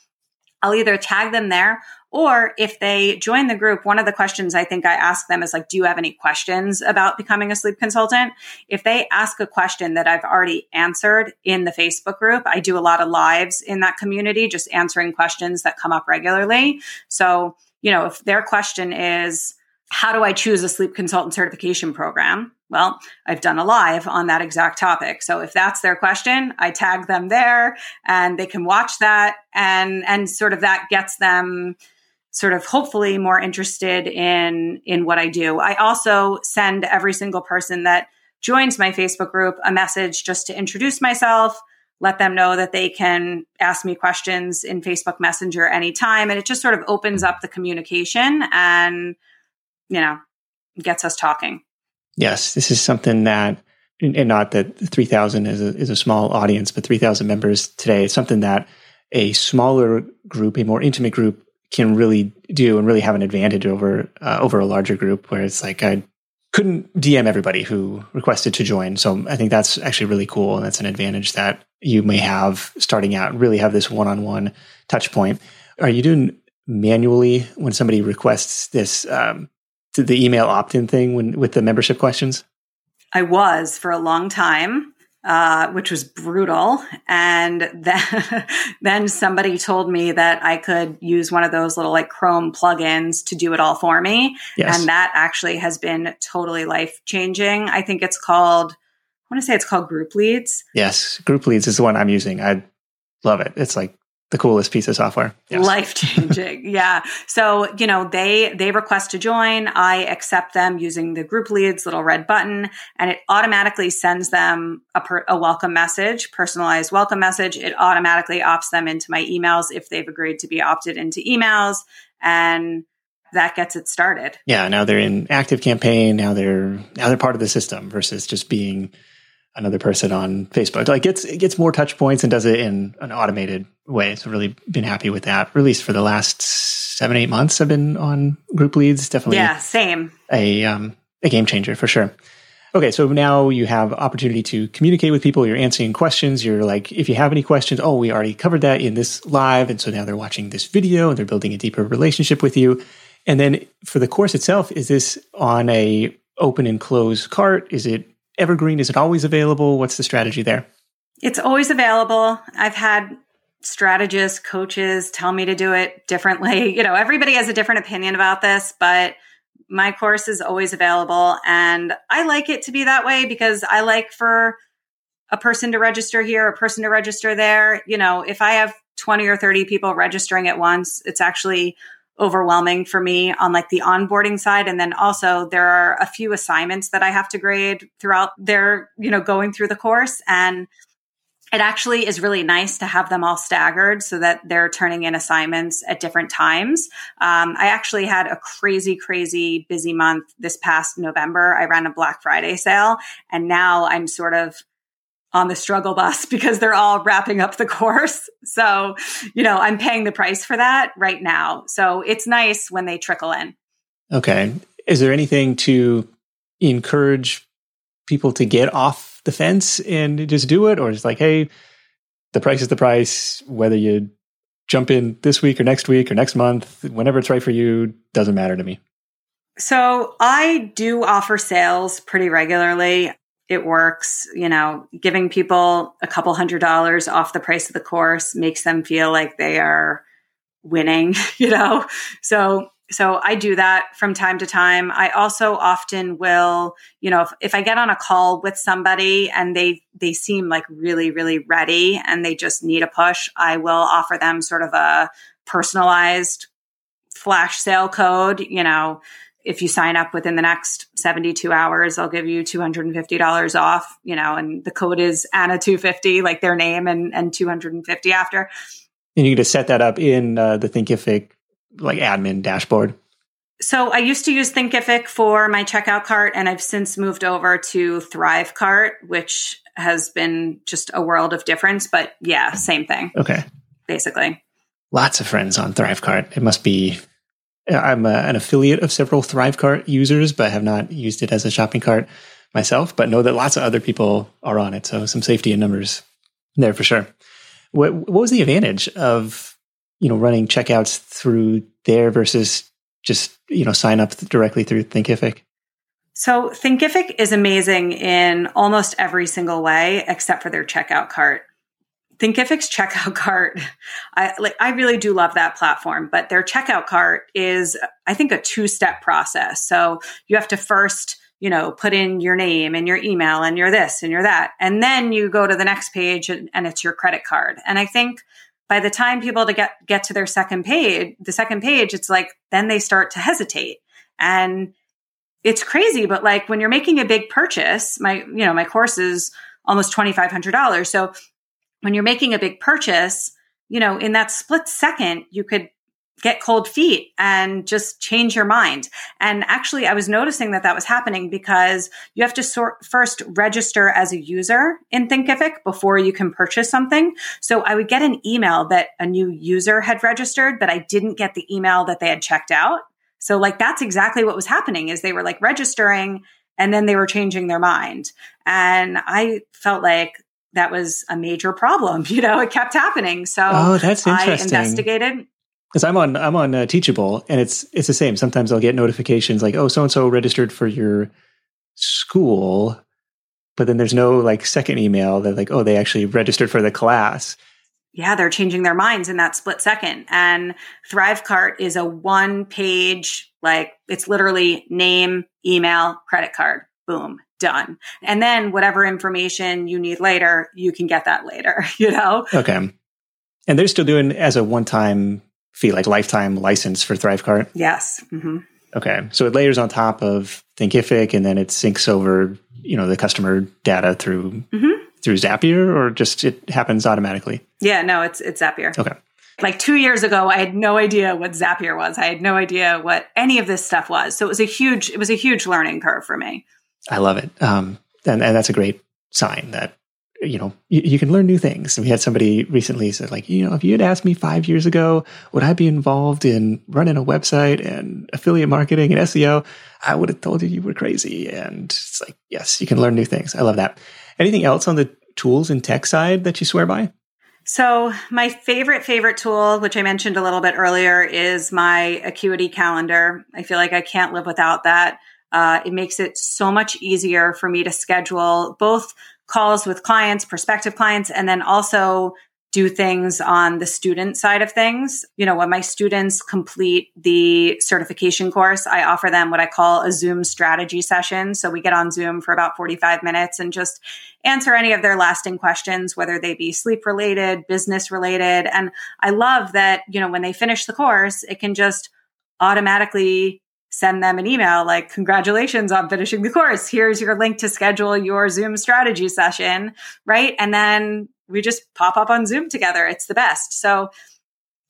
I'll either tag them there or if they join the group, one of the questions I think I ask them is like, do you have any questions about becoming a sleep consultant? If they ask a question that I've already answered in the Facebook group, I do a lot of lives in that community, just answering questions that come up regularly. So, you know, if their question is, how do I choose a sleep consultant certification program? Well, I've done a live on that exact topic. So if that's their question, I tag them there and they can watch that and and sort of that gets them sort of hopefully more interested in in what I do. I also send every single person that joins my Facebook group a message just to introduce myself, let them know that they can ask me questions in Facebook Messenger anytime and it just sort of opens up the communication and you know, gets us talking. Yes, this is something that and not that 3000 is a, is a small audience, but 3000 members today is something that a smaller group, a more intimate group can really do and really have an advantage over uh, over a larger group where it's like I couldn't DM everybody who requested to join. So I think that's actually really cool and that's an advantage that you may have starting out really have this one-on-one touch point. Are you doing manually when somebody requests this um, the email opt-in thing when with the membership questions? I was for a long time uh, which was brutal. And (laughs) then, then somebody told me that I could use one of those little like Chrome plugins to do it all for me. Yes. And that actually has been totally life changing. I think it's called, I want to say it's called Group Leads. Yes. Group Leads is the one I'm using. I love it. It's like the coolest piece of software. Yes. Life changing. (laughs) yeah. So, you know, they, they request to join. I accept them using the group leads little red button and it automatically sends them a, per, a welcome message, personalized welcome message. It automatically opts them into my emails if they've agreed to be opted into emails and that gets it started. Yeah. Now they're in ActiveCampaign. Now they're, now they're part of the system versus just being another person on Facebook. Like gets it gets more touch points and does it in an automated way. So really been happy with that. At least for the last seven, eight months I've been on group leads. Definitely Yeah, same. A um a game changer for sure. Okay, so now you have opportunity to communicate with people. You're answering questions. You're like, if you have any questions, oh, we already covered that in this live. And so now they're watching this video and they're building a deeper relationship with you. And then for the course itself, is this on a open and close cart? Is it evergreen? Is it always available? What's the strategy there? It's always available. I've had strategists, coaches tell me to do it differently. (laughs) You know, everybody has a different opinion about this, but my course is always available. And I like it to be that way because I like for a person to register here, a person to register there. You know, if I have 20 or 30 people registering at once, it's actually overwhelming for me on like the onboarding side and then also there are a few assignments that I have to grade throughout their you know going through the course and it actually is really nice to have them all staggered so that they're turning in assignments at different times. Um, I actually had a crazy, crazy busy month this past November. I ran a Black Friday sale and now I'm sort of on the struggle bus (laughs) because they're all wrapping up the course. So, you know, I'm paying the price for that right now. So it's nice when they trickle in. Okay. Is there anything to encourage people to get off the fence and just do it? Or is like, hey, the price is the price, whether you jump in this week or next week or next month, whenever it's right for you, doesn't matter to me. So I do offer sales pretty regularly it works. You know, giving people a couple hundred dollars off the price of the course makes them feel like they are winning, (laughs) you know? So, so I do that from time to time. I also often will, you know, if, if I get on a call with somebody and they, they seem like really, really ready and they just need a push, I will offer them sort of a personalized flash sale code, you know, if you sign up within the next 72 hours, I'll give you $250 off, you know, and the code is Anna250, like their name and, and 250 after. And you can just set that up in uh, the Thinkific like admin dashboard. So I used to use Thinkific for my checkout cart and I've since moved over to Thrivecart, which has been just a world of difference, but yeah, same thing. Okay. Basically. Lots of friends on Thrivecart. It must be Uh, I'm a, an affiliate of several Thrivecart users, but have not used it as a shopping cart myself, but know that lots of other people are on it. So some safety in numbers there for sure. What, what was the advantage of, you know, running checkouts through there versus just, you know, sign up directly through Thinkific? So Thinkific is amazing in almost every single way except for their checkout cart. Thinkific's checkout (laughs) cart, I like I really do love that platform, but their checkout cart is I think a two-step process. So you have to first, you know, put in your name and your email and your this and your that. And then you go to the next page and, and it's your credit card. And I think by the time people to get get to their second page, the second page, it's like then they start to hesitate. And it's crazy, but like when you're making a big purchase, my you know, my course is almost $2500. So when you're making a big purchase, you know, in that split second, you could get cold feet and just change your mind. And actually, I was noticing that that was happening because you have to sort first register as a user in Thinkific before you can purchase something. So I would get an email that a new user had registered, but I didn't get the email that they had checked out. So like that's exactly what was happening is they were like registering and then they were changing their mind. And I felt like that was a major problem. (laughs) You know, it kept happening. So oh, that's interesting. I investigated. Because I'm on I'm on uh, Teachable, and it's it's the same. Sometimes I'll get notifications like, "Oh, so and so registered for your school," but then there's no like second email that like, "Oh, they actually registered for the class." Yeah, they're changing their minds in that split second. And Thrivecart is a one page, like it's literally name, email, credit card, boom, done. And then whatever information you need later, you can get that later, (laughs) you know? Okay. And they're still doing as a one time fee, like lifetime license for Thrivecart? Yes. Mm-hmm. Okay. So it layers on top of Thinkific and then it syncs over, you know, the customer data through mm-hmm. through Zapier or just it happens automatically? Yeah, no, it's it's Zapier. Okay. Like two years ago, I had no idea what Zapier was. I had no idea what any of this stuff was. So it was a huge, it was a huge learning curve for me. I love it. Um, and, and that's a great sign that, you know, you, you, can learn new things. We had somebody recently said, like, you know, if you had asked me five years ago, would I be involved in running a website and affiliate marketing and SEO? I would have told you you were crazy. And it's like, yes, you can learn new things. I love that. Anything else on the tools and tech side that you swear by? So, my favorite, favorite tool, which I mentioned a little bit earlier, is my Acuity calendar. I feel like I can't live without that. Uh, it makes it so much easier for me to schedule both calls with clients, prospective clients, and then also do things on the student side of things. You know, when my students complete the certification course, I offer them what I call a Zoom strategy session. So we get on Zoom for about 45 minutes and just answer any of their lasting questions, whether they be sleep related, business related. And I love that, you know, when they finish the course, it can just automatically send them an email like, congratulations on finishing the course. Here's your link to schedule your Zoom strategy session, right? And then we just pop up on Zoom together. It's the best. So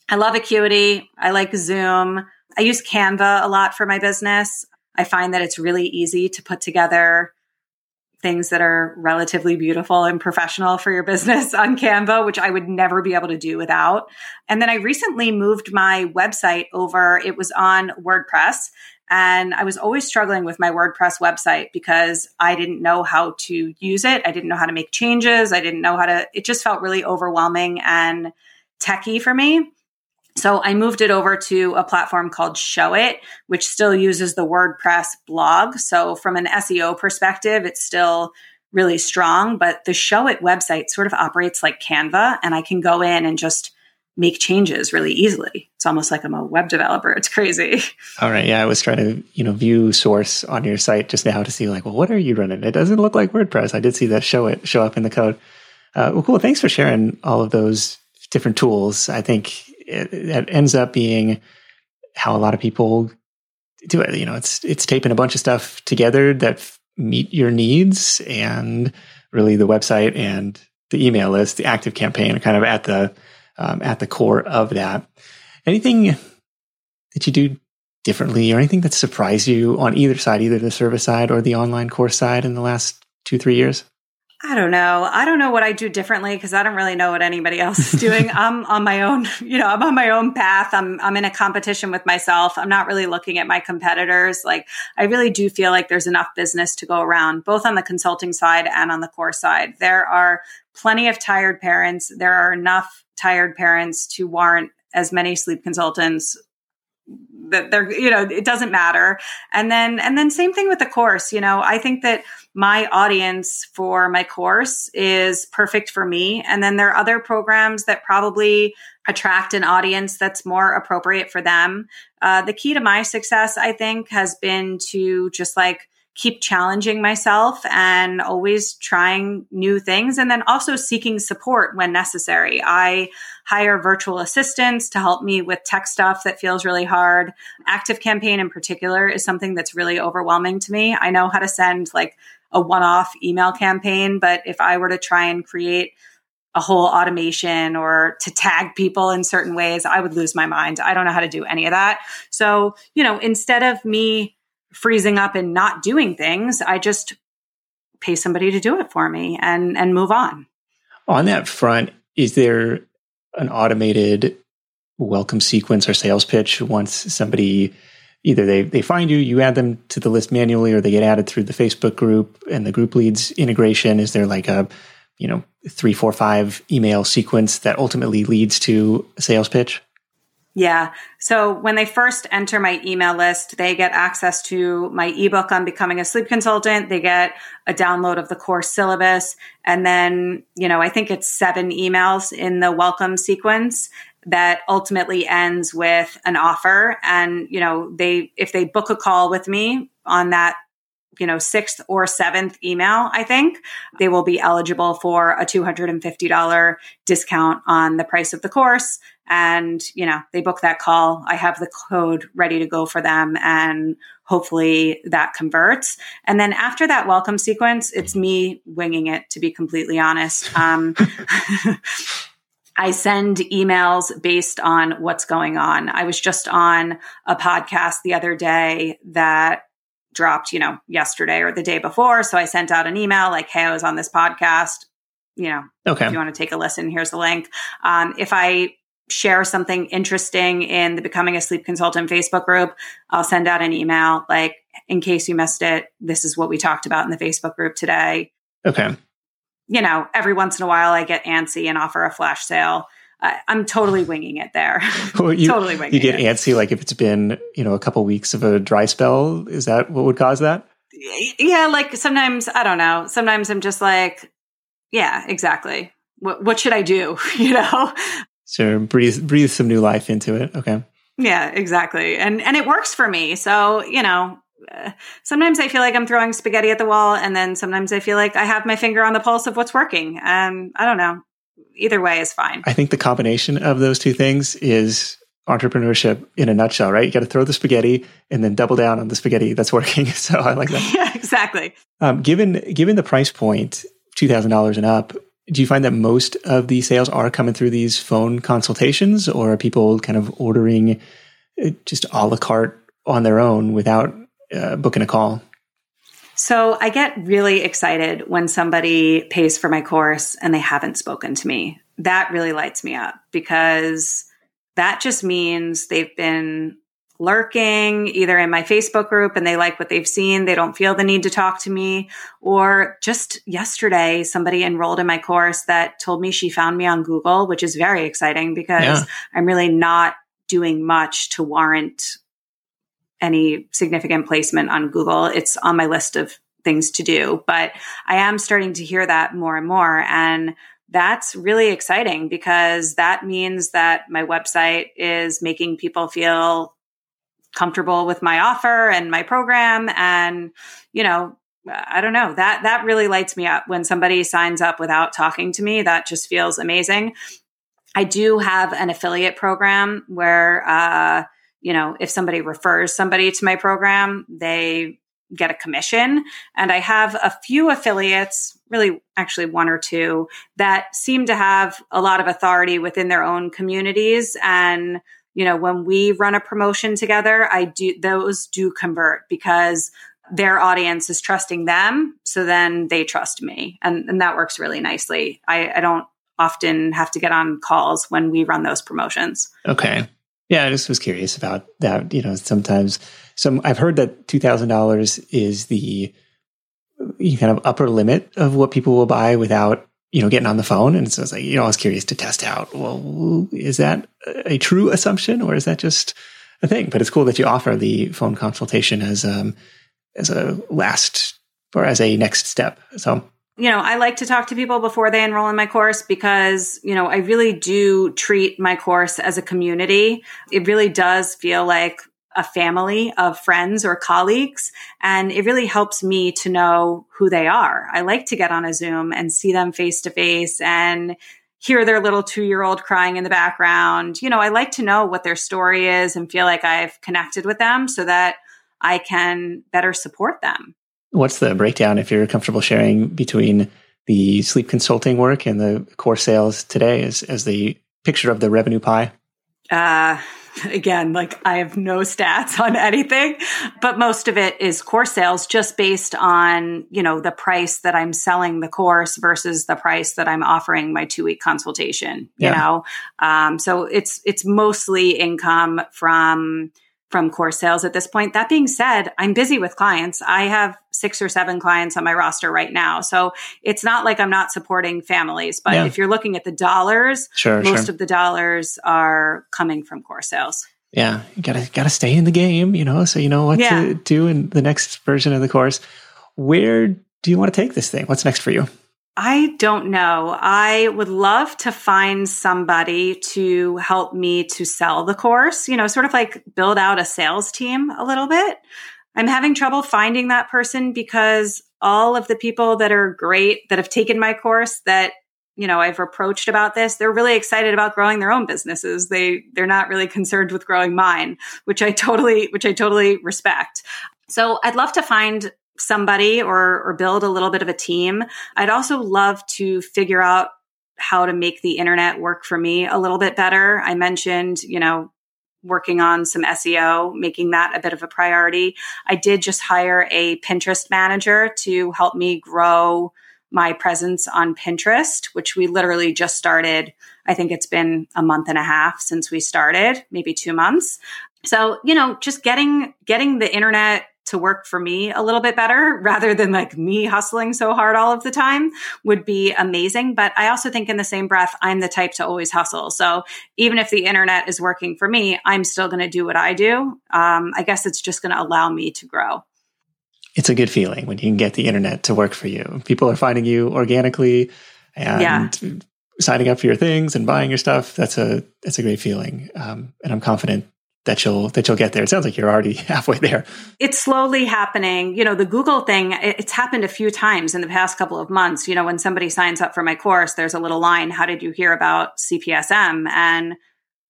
I love Acuity. I like Zoom. I use Canva a lot for my business. I find that it's really easy to put together things that are relatively beautiful and professional for your business (laughs) on Canva, which I would never be able to do without. And then I recently moved my website over. It was on WordPress. And I was always struggling with my WordPress website because I didn't know how to use it. I didn't know how to make changes. I didn't know how to, it just felt really overwhelming and techy for me. So I moved it over to a platform called Showit, which still uses the WordPress blog. So from an SEO perspective, it's still really strong, but the Showit website sort of operates like Canva and I can go in and just make changes really easily. It's almost like I'm a web developer. It's crazy. (laughs) All right. Yeah. I was trying to, you know, view source on your site just now to see like, well, what are you running? It doesn't look like WordPress. I did see that Showit show up in the code. Uh, well, cool. Thanks for sharing all of those different tools. I think it, ends up being how a lot of people do it. You know, it's it's taping a bunch of stuff together that f- meet your needs, and really the website and the email list, the ActiveCampaign, are kind of at the um, at the core of that. Anything that you do differently, or anything that surprised you on either side, either the service side or the online course side, in the last two three years? I don't know. I don't know what I do differently because I don't really know what anybody else is doing. (laughs) I'm on my own, you know, I'm on my own path. I'm I'm in a competition with myself. I'm not really looking at my competitors. Like I really do feel like there's enough business to go around, both on the consulting side and on the core side. There are plenty of tired parents. There are enough tired parents to warrant as many sleep consultants that they're you know it doesn't matter. And then and then same thing with the course you know i think that my audience for my course is perfect for me. And then there are other programs that probably attract an audience that's more appropriate for them. Uh, the key to my success i think has been to just like keep challenging myself and always trying new things and then also seeking support when necessary. I hire virtual assistants to help me with tech stuff that feels really hard. ActiveCampaign in particular is something that's really overwhelming to me. I know how to send like a one-off email campaign, but if I were to try and create a whole automation or to tag people in certain ways, I would lose my mind. I don't know how to do any of that. So, you know, instead of me freezing up and not doing things. I just pay somebody to do it for me and and move on. On that front, is there an automated welcome sequence or sales pitch once somebody either they, they find you, you add them to the list manually, or they get added through the Facebook group and the group leads integration? Is there like a, you know, three, four, five email sequence that ultimately leads to a sales pitch? Yeah. So when they first enter my email list, they get access to my ebook on becoming a sleep consultant. They get a download of the course syllabus. And then, you know, I think it's seven emails in the welcome sequence that ultimately ends with an offer. And, you know, they, if they book a call with me on that you know, sixth or seventh email, I think, they will be eligible for a $250 discount on the price of the course. And, you know, they book that call. I have the code ready to go for them and hopefully that converts. And then after that welcome sequence, it's me winging it, to be completely honest. Um, (laughs) I send emails based on what's going on. I was just on a podcast the other day that dropped, you know, yesterday or the day before. So I sent out an email like, Hey, I was on this podcast. You know, okay. if you want to take a listen, here's the link. Um, if I share something interesting in the Becoming a Sleep Consultant Facebook group, I'll send out an email like, in case you missed it, this is what we talked about in the Facebook group today. Okay. You know, every once in a while I get antsy and offer a flash sale. I, am totally winging it there. (laughs) Well, you, totally winging You get it. antsy, like if it's been you know a couple weeks of a dry spell. Is that what would cause that? Yeah, like sometimes I don't know. Sometimes I'm just like, yeah, exactly. What what should I do? (laughs) You know. So breathe breathe some new life into it. Okay. Yeah, exactly, and and it works for me. So you know, uh, sometimes I feel like I'm throwing spaghetti at the wall, and then sometimes I feel like I have my finger on the pulse of what's working. And I don't know either way is fine. I think the combination of those two things is entrepreneurship in a nutshell, right? You got to throw the spaghetti and then double down on the spaghetti that's working. (laughs) So I like that. yeah, (laughs) exactly. Um, given given the price point, two thousand dollars and up, do you find that most of the sales are coming through these phone consultations, or are people kind of ordering just a la carte on their own without uh, booking a call? So I get really excited when somebody pays for my course and they haven't spoken to me. That really lights me up because that just means they've been lurking either in my Facebook group and they like what they've seen. They don't feel the need to talk to me. Or just yesterday, somebody enrolled in my course that told me she found me on Google, which is very exciting because yeah. I'm really not doing much to warrant any significant placement on Google. It's on my list of things to do, but I am starting to hear that more and more. And that's really exciting because that means that my website is making people feel comfortable with my offer and my program. And, you know, I don't know that that really lights me up when somebody signs up without talking to me. That just feels amazing. I do have an affiliate program where, uh, you know, if somebody refers somebody to my program, they get a commission. And I have a few affiliates, really actually one or two, that seem to have a lot of authority within their own communities. And, you know, when we run a promotion together, I do, those do convert because their audience is trusting them. So then they trust me. And, and that works really nicely. I, I don't often have to get on calls when we run those promotions. Okay. Yeah, I just was curious about that. You know, sometimes some I've heard that two thousand dollars is the kind of upper limit of what people will buy without you know getting on the phone. And so it's like you know I was curious to test out. Well, is that a true assumption or is that just a thing? But it's cool that you offer the phone consultation as um as a last or as a next step. So you know, I like to talk to people before they enroll in my course because, you know, I really do treat my course as a community. It really does feel like a family of friends or colleagues. And it really helps me to know who they are. I like to get on a Zoom and see them face to face and hear their little two year old crying in the background. You know, I like to know what their story is and feel like I've connected with them so that I can better support them. What's the breakdown, if you're comfortable sharing, between the sleep consulting work and the course sales today as, as the picture of the revenue pie? Uh, again, like I have no stats on anything, but most of it is course sales just based on, you know, the price that I'm selling the course versus the price that I'm offering my two week consultation, you yeah. know? Um, so it's, it's mostly income from, from course sales at this point. That being said, I'm busy with clients. I have six or seven clients on my roster right now. So it's not like I'm not supporting families, but yeah. if you're looking at the dollars, sure, most sure. of the dollars are coming from course sales. Yeah, you gotta gotta stay in the game, you know, so you know what yeah. to do in the next version of the course. Where do you want to take this thing? What's next for you? I don't know. I would love to find somebody to help me to sell the course, you know, sort of like build out a sales team a little bit. I'm having trouble finding that person because all of the people that are great that have taken my course that you know I've approached about this they're really excited about growing their own businesses they they're not really concerned with growing mine which I totally which I totally respect so I'd love to find somebody or, or build a little bit of a team. I'd also love to figure out how to make the internet work for me a little bit better. I mentioned, you know, working on some SEO, making that a bit of a priority. I did just hire a Pinterest manager to help me grow my presence on Pinterest, which we literally just started. I think it's been a month and a half since we started, maybe 2 months. So, you know, just getting getting the internet to work for me a little bit better (laughs) rather than like me hustling so hard all of the time would be amazing. But I also think in the same breath, I'm the type to always hustle. So even if the internet is working for me, I'm still going to do what I do. Um, I guess it's just going to allow me to grow. It's a good feeling when you can get the internet to work for you. People are finding you organically and yeah. signing up for your things and buying your stuff. That's a that's a great feeling, um, and I'm confident that you'll that you'll get there. It sounds like you're already (laughs) halfway there. It's slowly happening. You know, the Google thing, it's happened a few times in the past couple of months. You know, when somebody signs up for my course, there's a little line, how did you hear about CPSM? And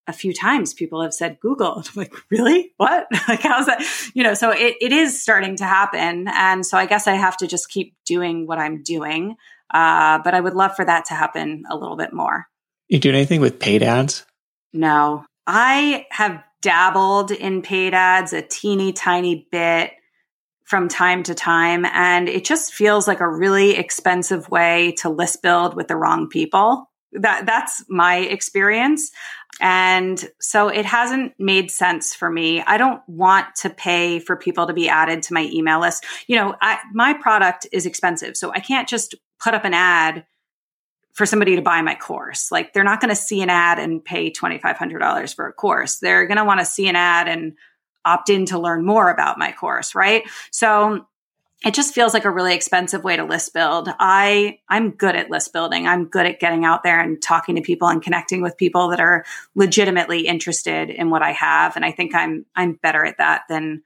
a few times people have said Google. (laughs) I'm like, really? What? (laughs) like, how's that? You know, so it, it is starting to happen. And so I guess I have to just keep doing what I'm doing. Uh, but I would love for that to happen a little bit more. You doing anything with paid ads? No. I have dabbled in paid ads a teeny tiny bit from time to time. And it just feels like a really expensive way to list build with the wrong people. That that's my experience. And so it hasn't made sense for me. I don't want to pay for people to be added to my email list. You know, I, my product is expensive, so I can't just put up an ad for somebody to buy my course. Like they're not going to see an ad and pay $2,500 for a course. They're going to want to see an ad and opt in to learn more about my course, right? So it just feels like a really expensive way to list build. I I'm good at list building. I'm good at getting out there and talking to people and connecting with people that are legitimately interested in what I have and I think I'm I'm better at that than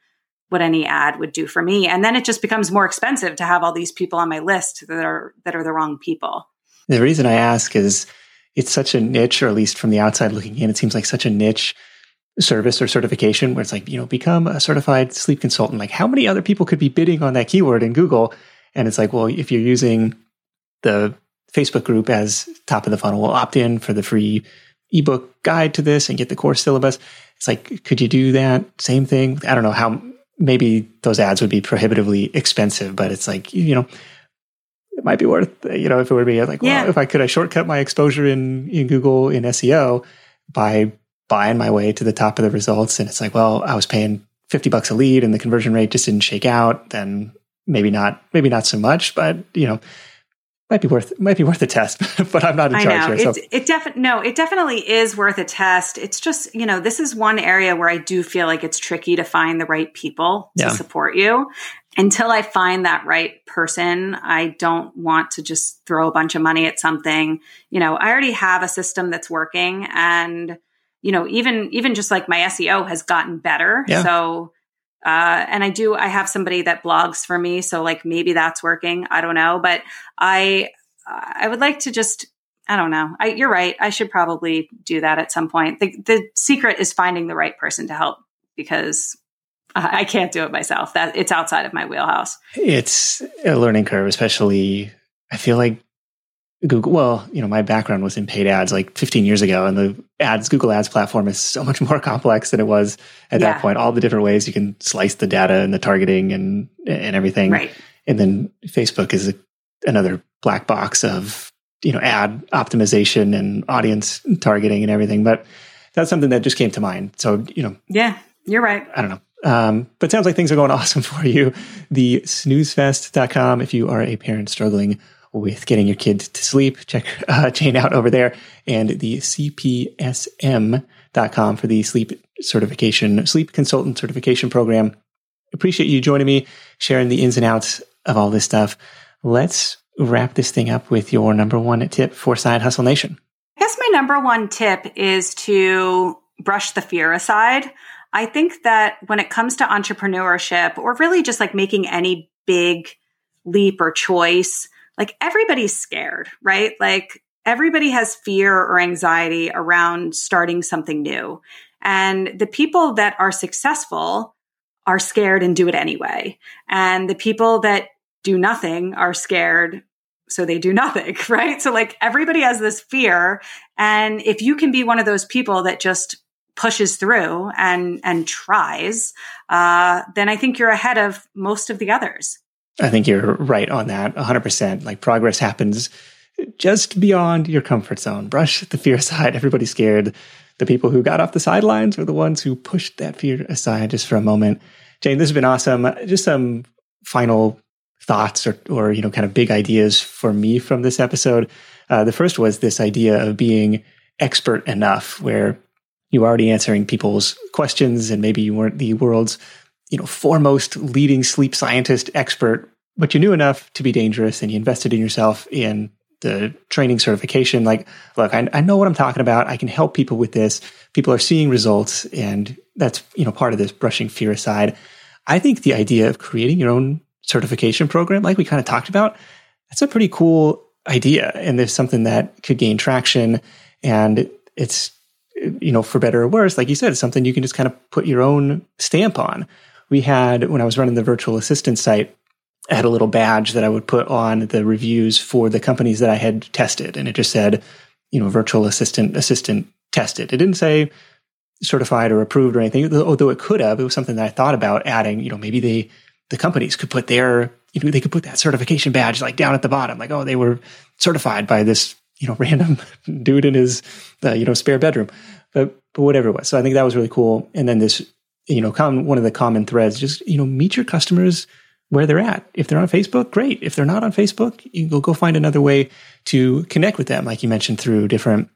what any ad would do for me. And then it just becomes more expensive to have all these people on my list that are that are the wrong people. The reason I ask is it's such a niche, or at least from the outside looking in, it seems like such a niche service or certification where it's like, you know, become a certified sleep consultant. Like, how many other people could be bidding on that keyword in Google? And it's like, well, if you're using the Facebook group as top of the funnel, we'll opt in for the free ebook guide to this and get the course syllabus. It's like, could you do that same thing? I don't know how maybe those ads would be prohibitively expensive, but it's like, you know, it might be worth, you know, if it would be like, well, if I could I shortcut my exposure in, in Google in SEO by buying my way to the top of the results. And it's like, well, I was paying 50 bucks a lead and the conversion rate just didn't shake out. Then maybe not, maybe not so much, but you know, might be worth might be worth a test, (laughs) but I'm not in charge I know. here. So. It, it definitely no, it definitely is worth a test. It's just you know this is one area where I do feel like it's tricky to find the right people to support you, until I find that right person, I don't want to just throw a bunch of money at something. You know, I already have a system that's working and you know, even even just like my SEO has gotten better. Yeah. So uh, and I do I have somebody that blogs for me, so like maybe that's working. I don't know, but I I would like to just I don't know. I, you're right. I should probably do that at some point. The, the secret is finding the right person to help because I can't do it myself. That it's outside of my wheelhouse. It's a learning curve, especially. I feel like Google. Well, you know, my background was in paid ads like 15 years ago, and the ads Google Ads platform is so much (laughs) more complex than it was at yeah. that point. All the different ways you can slice the data and the targeting and and everything. Right. And then Facebook is a, another black box of you know ad optimization and audience targeting and everything. But that's something that just came to mind. So you know, yeah, you're right. I don't know. Um, but sounds like things are going (laughs) awesome for you. The snoozefest.com. If you are a parent struggling with getting your kid to sleep, check (laughs) uh, Jayne out over there. And the CPSM.com for the sleep certification, sleep consultant certification program. Appreciate you joining me, sharing the ins and outs of all this stuff. Let's wrap this thing up with your number one tip for Side Hustle Nation. I guess my number one tip is to brush the fear aside. I think that when it comes to entrepreneurship or really just like making any big leap or choice, like everybody's scared, right? Like everybody has fear or anxiety around starting something new. And the people that are successful are scared and do it anyway. And the people that do nothing are scared so they do (laughs) nothing, right? So like everybody has this fear. And if you can be one of those people that just pushes through and and tries, uh, then I think you're ahead of most of the others. I think you're right on that 100%. Like progress happens just beyond your comfort zone. Brush the fear aside. (laughs) Everybody's scared. The people who got off the sidelines were the ones who pushed that fear aside just for a moment. Jayne, this has been awesome. Just some final thoughts or, or you know, kind of big ideas for me from this episode. Uh, the first was this idea of being expert enough, where you were already answering people's questions and maybe you weren't the world's you know foremost leading sleep scientist expert but you knew enough to be dangerous and you invested in yourself in the training certification. Like look I, I know what i'm talking about. I can help people with this. People are seeing results and that's you know part of this brushing fear aside. I think the idea of creating your own certification program like we kind of talked about that's a pretty cool idea. And there's something that could gain traction and it's you know, for better or worse, like you said, it's something you can just kind of put your own stamp on. We had, when I was running the virtual assistant site, I had a little badge that I would put on the reviews for the companies that I had tested. And it just said, you know, virtual assistant, assistant tested. It didn't say certified or approved or anything, although it could have. It was something that I thought about adding, you know, maybe they the companies could put their, you know, they could put that certification badge like down at the bottom, like, oh, they were certified by this, you know, (laughs) random dude in his, uh, you know, spare bedroom, but, but whatever it was. So I think that was really cool. And then this, you know, common, one of the common threads, just, you know, meet your customers where they're at. If they're on Facebook, great. If they're not on Facebook, you go, go find another way to connect with them. Like you mentioned through different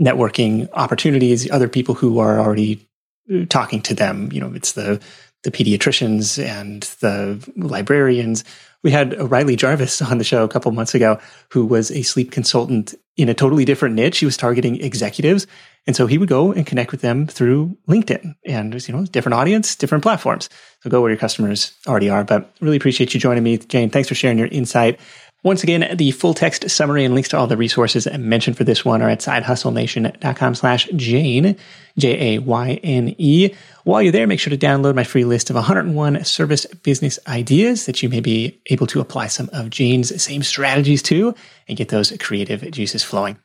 networking opportunities, other people who are already uh, talking to them. You know, it's the the pediatricians and the librarians. We had Riley Jarvis on the show a couple months ago, who was a sleep consultant in a totally different niche. He was targeting executives. And so he would go and connect with them through LinkedIn and, you know, different audience, different platforms. So go where your customers already are. But really appreciate you joining me, Jayne. Thanks for sharing your insight. Once again, the full text summary and links to all the resources mentioned for this one are at sidehustlenation.com slash Jayne, J-A-Y-N-E. While you're there, make sure to download my free list of 101 service business ideas that you may be able to apply some of Jayne's same strategies to and get those creative juices flowing.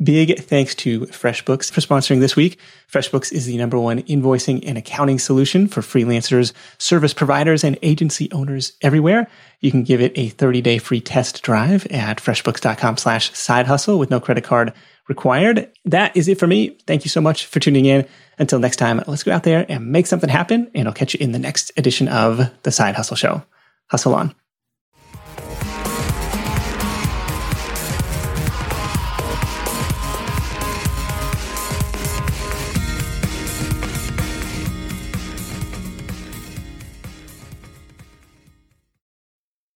Big thanks to FreshBooks for sponsoring this week. FreshBooks is the number one invoicing and accounting solution for freelancers, service providers, and agency owners everywhere. You can give it a 30-day free test drive at freshbooks.com slash side hustle with no credit card required. That is it for me. Thank you so much for tuning in. Until next time, let's go out there and make something happen, and I'll catch you in the next edition of The Side Hustle Show. Hustle on.